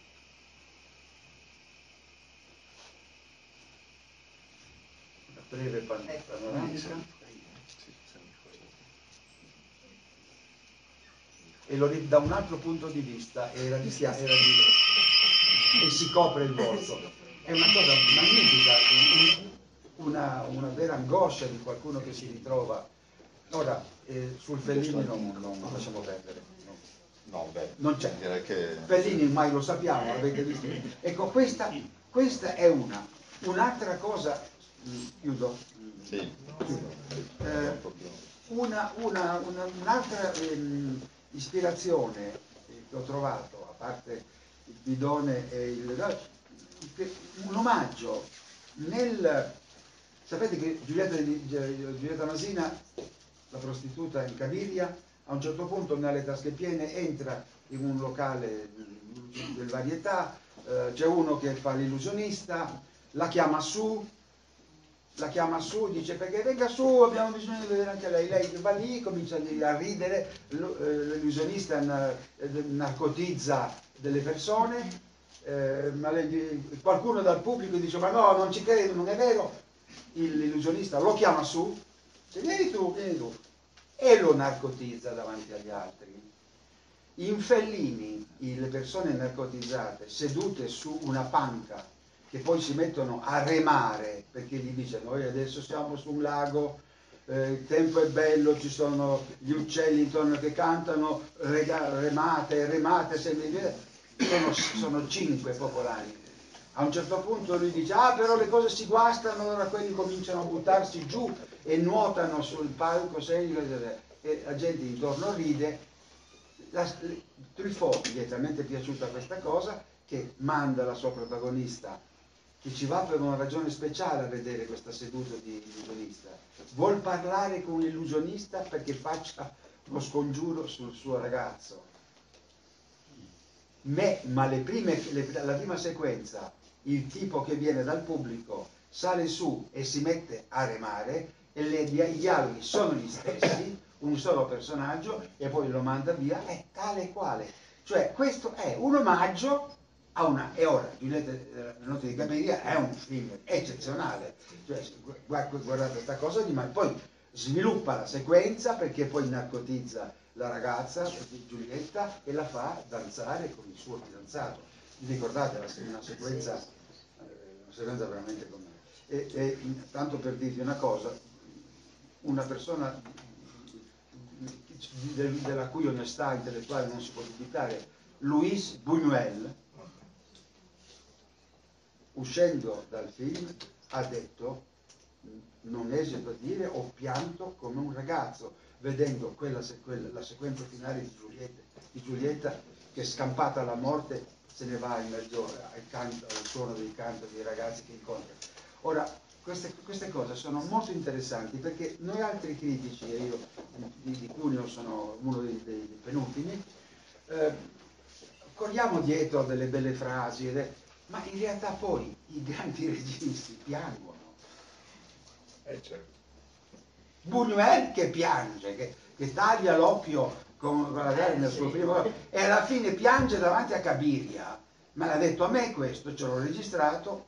Una breve pan- panoramica. E lo da un altro punto di vista era di, era di- e si copre il volto. È una cosa magnifica, un- una, una vera angoscia di qualcuno che si ritrova. Ora, eh, sul Fellini non, non lasciamo perdere. no. Beh, Non c'è. che... Fellini mai lo sappiamo, l'avete visto. Ecco, questa, questa è una. Un'altra cosa, mm, chiudo, Sì, chiudo. Eh, una, una- una- un'altra ehm, ispirazione eh, che ho trovato, a parte bidone e il... un omaggio nel... Sapete che Giulietta, Giulietta Masina, la prostituta in Caviria, A un certo punto nelle tasche piene entra in un locale del varietà, eh, c'è uno che fa l'illusionista, la chiama su, la chiama su, dice perché venga su, abbiamo bisogno di vedere anche lei. Lei va lì, comincia a ridere, eh, l'illusionista eh, narcotizza delle persone, eh, lei- qualcuno dal pubblico dice ma no, non ci credo, non è vero. Il- L'illusionista lo chiama su, dice vieni tu, vieni tu, e lo narcotizza davanti agli altri. In Fellini, le persone narcotizzate sedute su una panca che poi si mettono a remare perché gli dice noi adesso siamo su un lago, eh, il tempo è bello, ci sono gli uccelli intorno che cantano, rega- remate, remate, sempre di- sono, sono cinque popolani. A un certo punto lui dice, ah però le cose si guastano, allora quelli cominciano a buttarsi giù e nuotano sul palco serio e la gente intorno ride. La, Truffaut gli è talmente piaciuta questa cosa che manda la sua protagonista che ci va per una ragione speciale a vedere questa seduta di illusionista. Vuol parlare con l'illusionista perché faccia lo scongiuro sul suo ragazzo. Me, ma le prime, le- la prima sequenza, il tipo che viene dal pubblico sale su e si mette a remare e le- i dialoghi sono gli stessi, un solo personaggio e poi lo manda via, è tale e quale. Cioè questo è un omaggio a una... E ora, Giulietta eh, la notte di Cameria è un film eccezionale, cioè, gu- gu- guardate questa cosa di ma poi sviluppa la sequenza perché poi narcotizza la ragazza, Giulietta, e la fa danzare con il suo fidanzato. Vi ricordate la- una sequenza, eh, una sequenza veramente come... E, e, tanto per dirvi una cosa, una persona del- della cui onestà intellettuale non si può dubitare, Luis Buñuel, uscendo dal film, ha detto, non esito a dire, ho pianto come un ragazzo, vedendo quella, quella- la sequenza finale di Giulietta, di Giulietta che scampata alla morte se ne va in mezzo al, al suono del canto dei ragazzi che incontra. Ora, queste, queste cose sono molto interessanti perché noi altri critici, e io di, di Cuneo sono uno dei, dei- dei penultimi, eh, corriamo dietro a delle belle frasi, è- ma in realtà poi i grandi registi piangono. Eh, certo. Buñuel che piange, che, che taglia l'occhio con, con la gara nel suo primo e alla fine piange davanti a Cabiria. Me l'ha detto a me questo, ce l'ho registrato,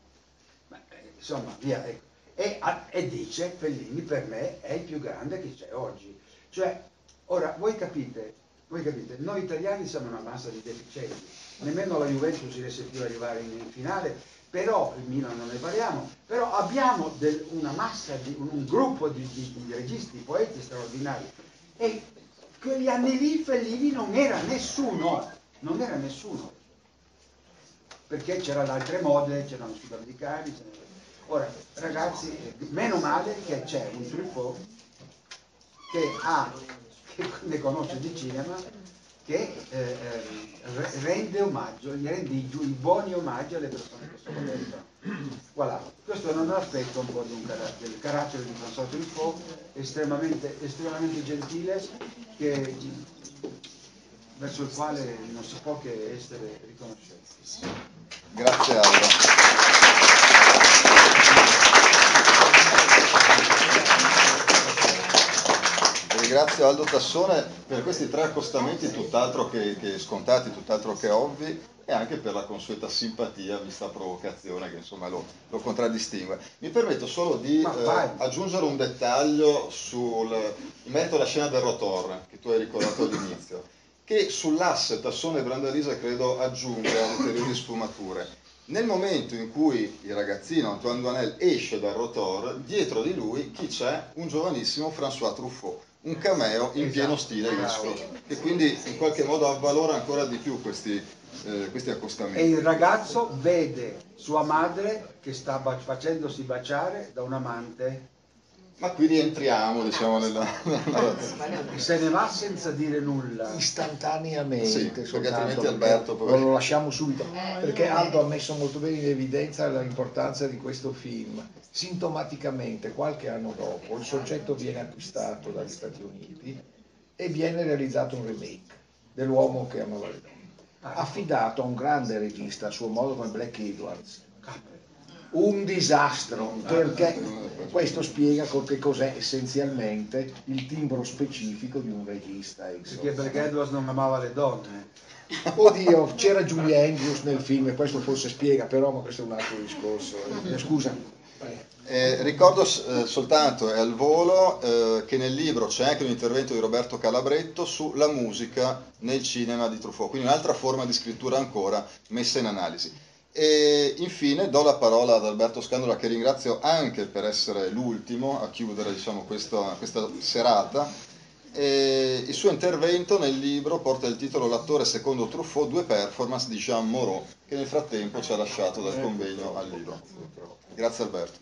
ma, eh, insomma, via. ecco. E, a- e dice Fellini per me è il più grande che c'è oggi. Cioè, ora voi capite, voi capite, noi italiani siamo una massa di deficienti, nemmeno la Juventus riesce più ad arrivare in finale, però il Milan non ne parliamo, però abbiamo del- una massa, di, un, gruppo di, di- di registi, poeti straordinari. E quegli anni lì Fellini non era nessuno, non era nessuno, perché c'erano altre mode, c'erano i sudamericani, c'erano- ora ragazzi, meno male che c'è un Truffaut che ha, che ne conosce di cinema, che eh, ehm, re- rende omaggio, gli rende i, buoni omaggi alle persone che sono dentro. Voilà, questo è un un po' di un cara- del carattere di François Truffaut, estremamente, estremamente gentile, che- verso il quale non si può che essere riconoscenti. Grazie Aldo. Ringrazio Aldo Tassone per questi tre accostamenti tutt'altro che, che scontati, tutt'altro che ovvi e anche per la consueta simpatia vista provocazione che insomma lo, lo contraddistingue. Mi permetto solo di eh, aggiungere un dettaglio sul, in merito alla scena del rotor che tu hai ricordato all'inizio, che sull'asse Tassone e Brandalisa credo aggiunga ulteriori sfumature. Nel momento in cui il ragazzino Antoine Duanel esce dal rotor, dietro di lui chi c'è? Un giovanissimo François Truffaut, un cameo in Esatto. pieno stile Bravo. Eastwood, e quindi in qualche modo avvalora ancora di più questi, eh, questi E accostamenti. il ragazzo vede sua madre che sta ba- facendosi baciare da un amante Ma qui rientriamo diciamo nella, nella e se ne va senza dire nulla. istantaneamente, Sì, perché soltanto altrimenti perché Alberto poi- lo lasciamo subito, perché Aldo ha messo molto bene in evidenza l'importanza di questo film. Sintomaticamente, qualche anno dopo, il soggetto viene acquistato dagli Stati Uniti e viene realizzato un remake dell'uomo che amava le donne, affidato a un grande regista a suo modo come Black Edwards. Un disastro, perché questo spiega che cos'è essenzialmente il timbro specifico di un regista. insomma. Perché Black Edwards non amava le donne. Oddio, c'era Julie Andrews nel film e questo forse spiega, però ma questo è un altro discorso. Eh, Scusa. Eh, ricordo eh, soltanto e al volo eh, che nel libro c'è anche un intervento di Roberto Calabretto sulla musica nel cinema di Truffaut, quindi un'altra forma di scrittura ancora messa in analisi. E infine do la parola ad Alberto Scandola che ringrazio anche per essere l'ultimo a chiudere diciamo, questa, questa serata. E il suo intervento nel libro porta il titolo L'attore secondo Truffaut, due performance di Jean Moreau, che nel frattempo ci ha lasciato dal convegno al libro. Grazie Alberto.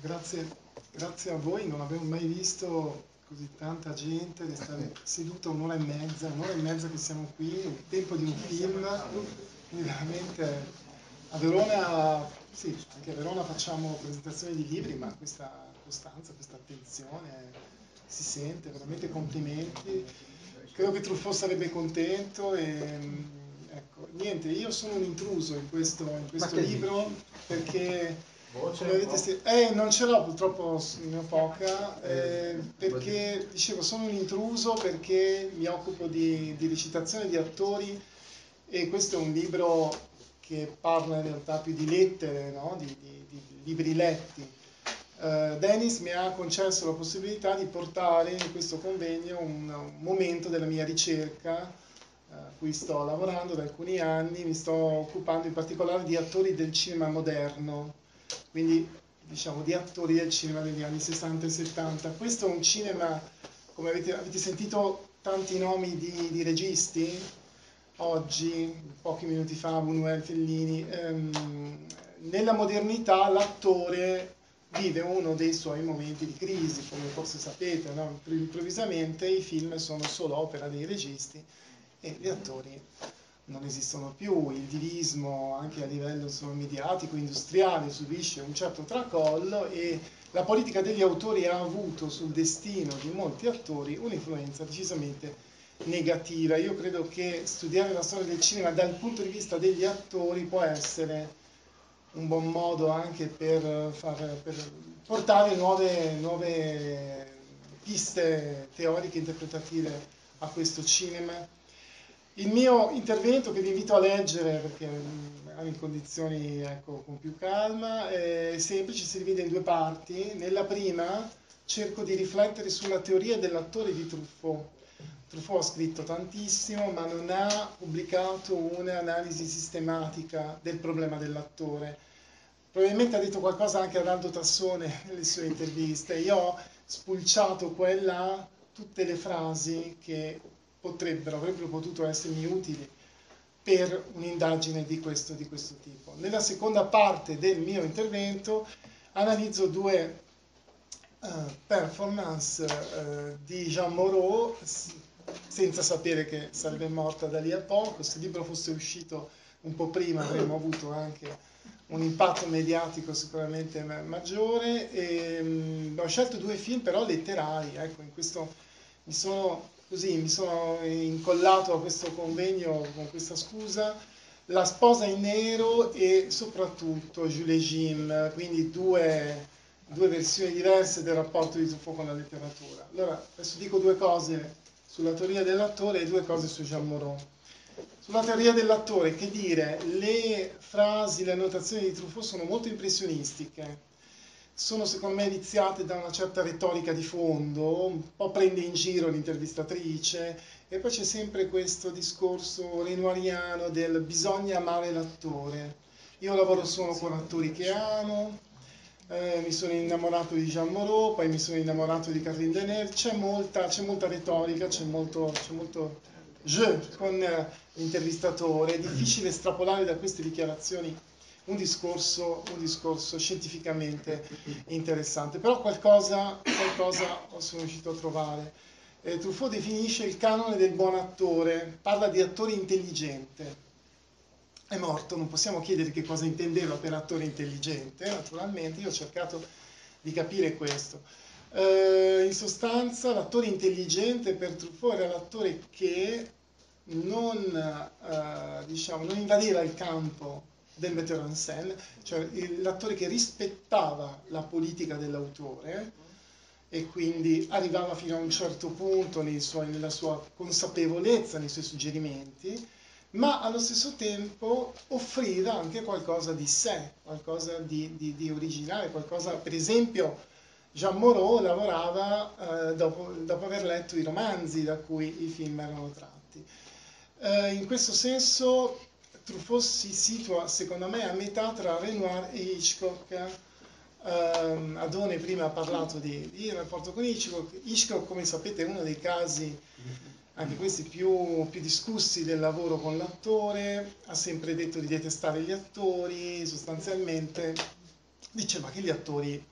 Grazie, grazie a voi, non avevo mai visto così tanta gente restare seduta un'ora e mezza, un'ora e mezza che siamo qui, il tempo di un film, quindi veramente a Verona, sì, anche a Verona facciamo presentazioni di libri, ma questa costanza, questa attenzione si sente, veramente complimenti. Credo che Truffaut sarebbe contento e ecco, niente, io sono un intruso in questo, in questo libro perché come avete sen- eh, non ce l'ho purtroppo, ne ho poca, eh, perché dicevo sono un intruso perché mi occupo di, di recitazione di attori e questo è un libro che parla in realtà più di lettere, no? di, di- di libri letti. Eh, Dennis mi ha concesso la possibilità di portare in questo convegno un, un momento della mia ricerca eh, a cui sto lavorando da alcuni anni, mi sto occupando in particolare di attori del cinema moderno, quindi diciamo di attori del cinema degli anni 60 e 70. Questo è un cinema, come avete, avete sentito tanti nomi di, di registi oggi, pochi minuti fa, Buñuel, Fellini. ehm, nella modernità l'attore vive uno dei suoi momenti di crisi, come forse sapete, no? improvvisamente i film sono solo opera dei registi e gli attori non esistono più, il divismo anche a livello insomma, mediatico, industriale subisce un certo tracollo e la politica degli autori ha avuto sul destino di molti attori un'influenza decisamente negativa. Io credo che studiare la storia del cinema dal punto di vista degli attori può essere un buon modo anche per, far, per portare nuove, nuove piste teoriche interpretative a questo cinema. Il mio intervento, che vi invito a leggere perché mm, in condizioni ecco, con più calma, è semplice, si divide in due parti. Nella prima cerco di riflettere sulla teoria dell'attore di Truffaut. Truffaut ha scritto tantissimo, ma non ha pubblicato un'analisi sistematica del problema dell'attore. Probabilmente ha detto qualcosa anche ad Aldo Tassone nelle sue interviste. Io ho spulciato quella, tutte le frasi che potrebbero, avrebbero potuto essermi utili per un'indagine di questo, di questo tipo. Nella seconda parte del mio intervento analizzo due eh, performance eh, di Jean Moreau, senza sapere che sarebbe morta da lì a poco. Se il libro fosse uscito un po' prima avremmo avuto anche un impatto mediatico sicuramente ma- maggiore. E, mm, ho scelto due film però letterari, ecco, in questo mi sono così mi sono incollato a questo convegno con questa scusa. La sposa in nero e soprattutto Jules Jim, quindi due, due versioni diverse del rapporto di Truffaut con la letteratura. Allora, adesso dico due cose sulla teoria dell'attore e due cose su Jean Moreau. Sulla teoria dell'attore, che dire, le frasi, le annotazioni di Truffaut sono molto impressionistiche, sono secondo me viziate da una certa retorica di fondo, un po' prende in giro l'intervistatrice e poi c'è sempre questo discorso renoiriano del bisogna amare l'attore. Io lavoro solo con attori che amo, eh, mi sono innamorato di Jean Moreau, poi mi sono innamorato di Catherine Deneuve, c'è molta, c'è molta retorica, c'è molto, c'è molto jeu con eh, l'intervistatore, è difficile estrapolare da queste dichiarazioni un discorso, un discorso scientificamente interessante, però qualcosa, qualcosa sono riuscito a trovare. Eh, Truffaut definisce il canone del buon attore, parla di attore intelligente. È morto, non possiamo chiedere che cosa intendeva per attore intelligente, naturalmente, io ho cercato di capire questo. Eh, in sostanza l'attore intelligente per Truffaut era l'attore che non, eh, diciamo, non invadeva il campo del metteur en scène, cioè l'attore che rispettava la politica dell'autore e quindi arrivava fino a un certo punto suoi- nella sua consapevolezza, nei suoi suggerimenti, ma allo stesso tempo offriva anche qualcosa di sé, qualcosa di, di- di originale, qualcosa, per esempio, Jean Moreau lavorava eh, dopo, dopo aver letto i romanzi da cui i film erano tratti. Eh, in questo senso Truffaut si situa, secondo me, a metà tra Renoir e Hitchcock. Ehm, Adone prima ha parlato di, di rapporto con Hitchcock. Hitchcock, come sapete, è uno dei casi, anche questi più, più discussi del lavoro con l'attore. Ha sempre detto di detestare gli attori, sostanzialmente diceva che gli attori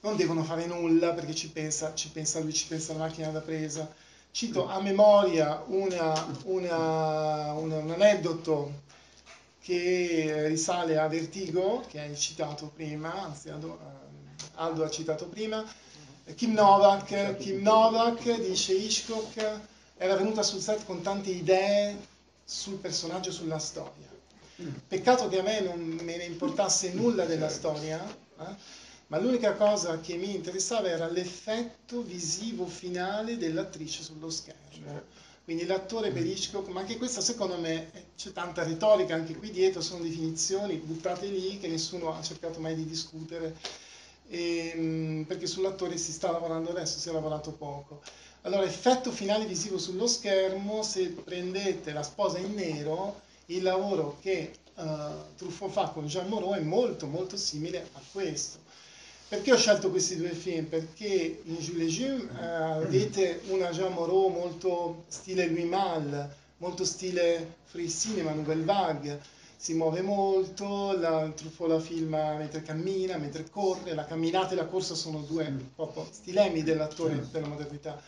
non devono fare nulla perché ci pensa, ci pensa lui, ci pensa la macchina da presa. Cito a memoria una- una- una- un aneddoto che risale a Vertigo, che hai citato prima, anzi Aldo, eh, Aldo ha citato prima, Kim Novak, Kim Novak dice Hitchcock era venuta sul set con tante idee sul personaggio, sulla storia. Peccato che a me non me ne importasse nulla della storia, eh, ma l'unica cosa che mi interessava era l'effetto visivo finale dell'attrice sullo schermo. Quindi l'attore per Hitchcock, ma anche questa secondo me eh, c'è tanta retorica anche qui dietro, sono definizioni buttate lì che nessuno ha cercato mai di discutere, Ehm, perché sull'attore si sta lavorando adesso, si è lavorato poco. Allora, effetto finale visivo sullo schermo, se prendete La sposa in nero, il lavoro che eh, Truffaut fa con Jean Moreau è molto molto simile a questo. Perché ho scelto questi due film? Perché in Jules Jim eh, avete una Jean Moreau molto stile Louis Malle, molto stile free cinema, nouvelle vague, si muove molto, la, Truffaut la filma mentre cammina, mentre corre, la camminata e la corsa sono due proprio stilemi dell'attore della modernità.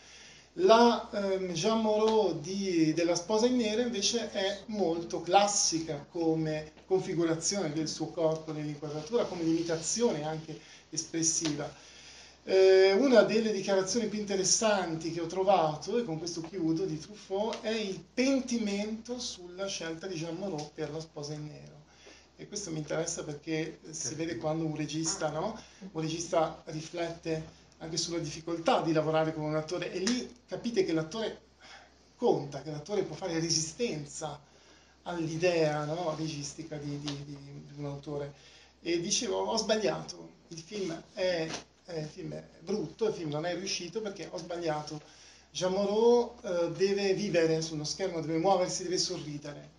La ehm, Jean Moreau di- della sposa in nero invece è molto classica come configurazione del suo corpo nell'inquadratura, come limitazione anche espressiva. Eh, una delle dichiarazioni più interessanti che ho trovato, e con questo chiudo, di Truffaut, è il pentimento sulla scelta di Jean Moreau per la sposa in nero. E questo mi interessa perché si vede quando un regista, no? un regista riflette anche sulla difficoltà di lavorare con un attore e lì capite che l'attore conta, che l'attore può fare resistenza all'idea no, registica di, di- di- di un autore. E dicevo, ho sbagliato, il film è, eh, il film è brutto, il film non è riuscito perché ho sbagliato. Jean Moreau eh, deve vivere sullo schermo, deve muoversi, deve sorridere.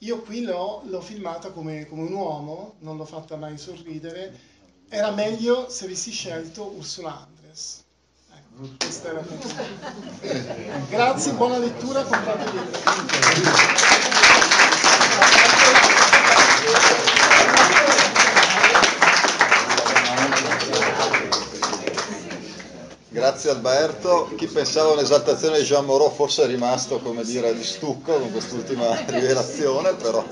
Io qui l'ho, l'ho filmata come, come un uomo, non l'ho fatta mai sorridere. Era meglio se avessi scelto Ursula Andres. Ecco, questa era la. Grazie, buona lettura, comprate il libro. Grazie Alberto. Chi pensava a un'esaltazione di Jean Moreau fosse rimasto, come dire, di stucco con quest'ultima rivelazione, però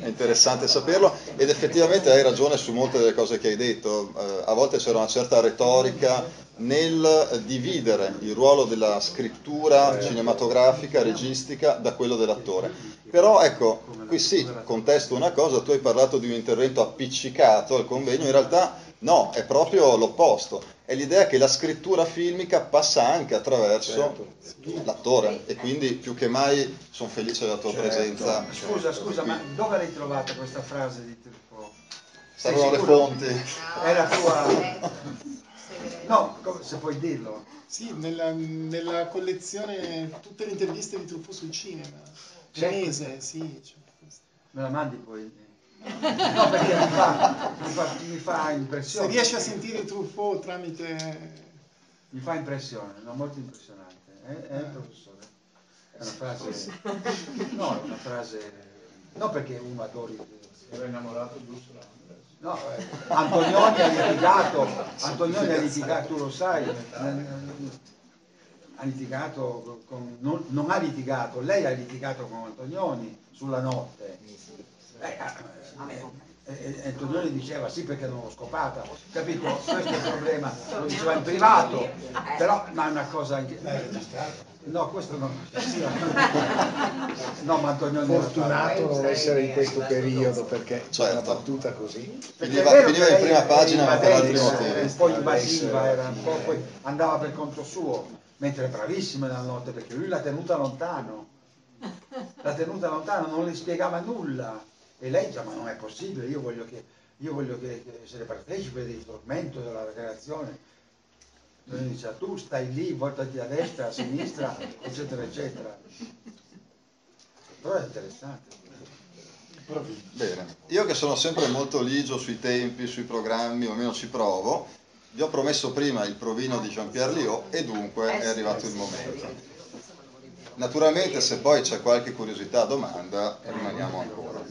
è interessante saperlo ed effettivamente hai ragione su molte delle cose che hai detto. Eh, a volte c'era una certa retorica nel dividere il ruolo della scrittura cinematografica, registica, da quello dell'attore. Però ecco, qui sì, contesto una cosa, tu hai parlato di un intervento appiccicato al convegno, in realtà no, è proprio l'opposto. È l'idea che la scrittura filmica passa anche attraverso l'attore e quindi più che mai sono felice della tua presenza. Scusa, scusa, ma dove l'hai trovata questa frase di Truffaut? Saranno le fonti. È la tua... No, se puoi dirlo. Sì, nella, nella collezione tutte le interviste di Truffaut sul cinema. Cinese, sì. cioè. Me la mandi poi? No, perché mi fa, mi fa, mi fa Se impressione. riesci a sentire Truffaut tramite... Mi fa impressione, no, molto impressionante. Eh, eh, professore? È una frase... No, è una frase... No, perché uno adori... Era innamorato di Ursula No, eh, Antonioni ha litigato, Antonioni ha litigato, tu lo sai, eh, ha litigato con, non, non ha litigato, lei ha litigato con Antonioni sulla notte. Eh, eh, E, e Antonioni diceva sì perché non l'ho scopata, capito? Questo è il problema, lo diceva in privato, però ma è una cosa anche... No, questo non No, ma Antonioni Fortunato non essere in questo periodo perché c'è una Certo. battuta così. È Finiva, in prima pagina ma per altri motivi. Un po' invasiva, era un po', poi andava per conto suo, mentre è bravissima nella notte perché lui l'ha tenuta lontano. L'ha tenuta lontano, non le spiegava nulla. E lei dice, ma non è possibile, io voglio che, io voglio che, che se ne partecipe del tormento, della creazione. Lui dice, tu stai lì, voltati a destra, a sinistra, eccetera, eccetera. Però è interessante. Bene, io che sono sempre molto ligio sui tempi, sui programmi, o almeno ci provo, vi ho promesso prima il provino di Jean-Pierre Liot e dunque è arrivato il momento. Naturalmente se poi c'è qualche curiosità domanda rimaniamo ancora,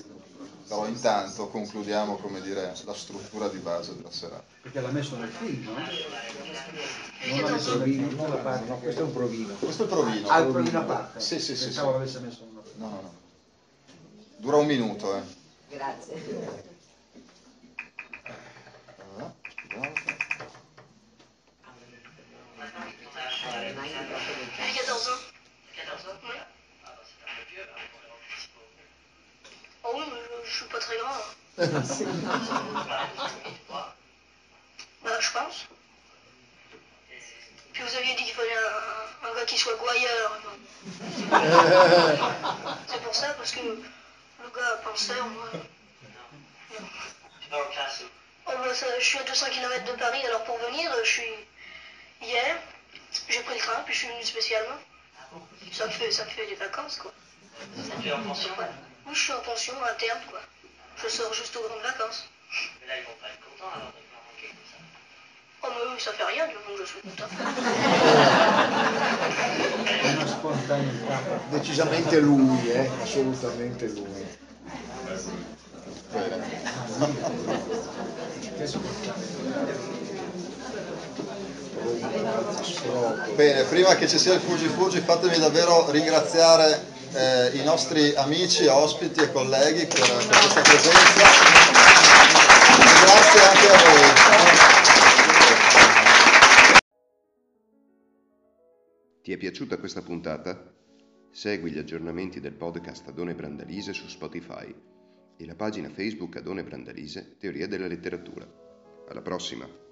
però intanto concludiamo come dire la struttura di base della serata. Perché l'ha messo nel film, no? Non l'ha messo so. nel film, non la No, parte. no, questo è un provino. Questo è il provino. Ah, il provino a parte? Sì, sì, sì, Pensavo sì. l'avesse messo uno. No, no, no. Dura un minuto, eh. Grazie. Allora, scusate. J'ai 14 ans. 14 ans Oui. Oui, mais je, suis pas très grand. bah, je pense. Puis vous aviez dit qu'il fallait un, un gars qui soit gouailleur. C'est pour ça, parce que le gars penseur, moi. Oh, bah, ça, je suis à 200 km de Paris, alors pour venir, je suis. Hier, j'ai pris le train, puis je suis venu spécialement. Ça me fait, ça fait des vacances, quoi. Ça fait Oui, je suis en pension interne, quoi. Je sors juste aux grandes vacances. Mais là, ils vont pas être contents alors de me manquer comme ça. Oh, mais ça fait rien, du moment que je suis content. Una spontaneità. Decisamente lui, eh, assolutamente lui. Bene, prima che ci sia il Fuji Fuji fatemi davvero ringraziare eh, i nostri amici, ospiti e colleghi per, per questa presenza. Grazie anche a voi. Ti è piaciuta questa puntata? Segui gli aggiornamenti del podcast Adone Brandalise su Spotify e la pagina Facebook Adone Brandalise Teoria della letteratura. Alla prossima!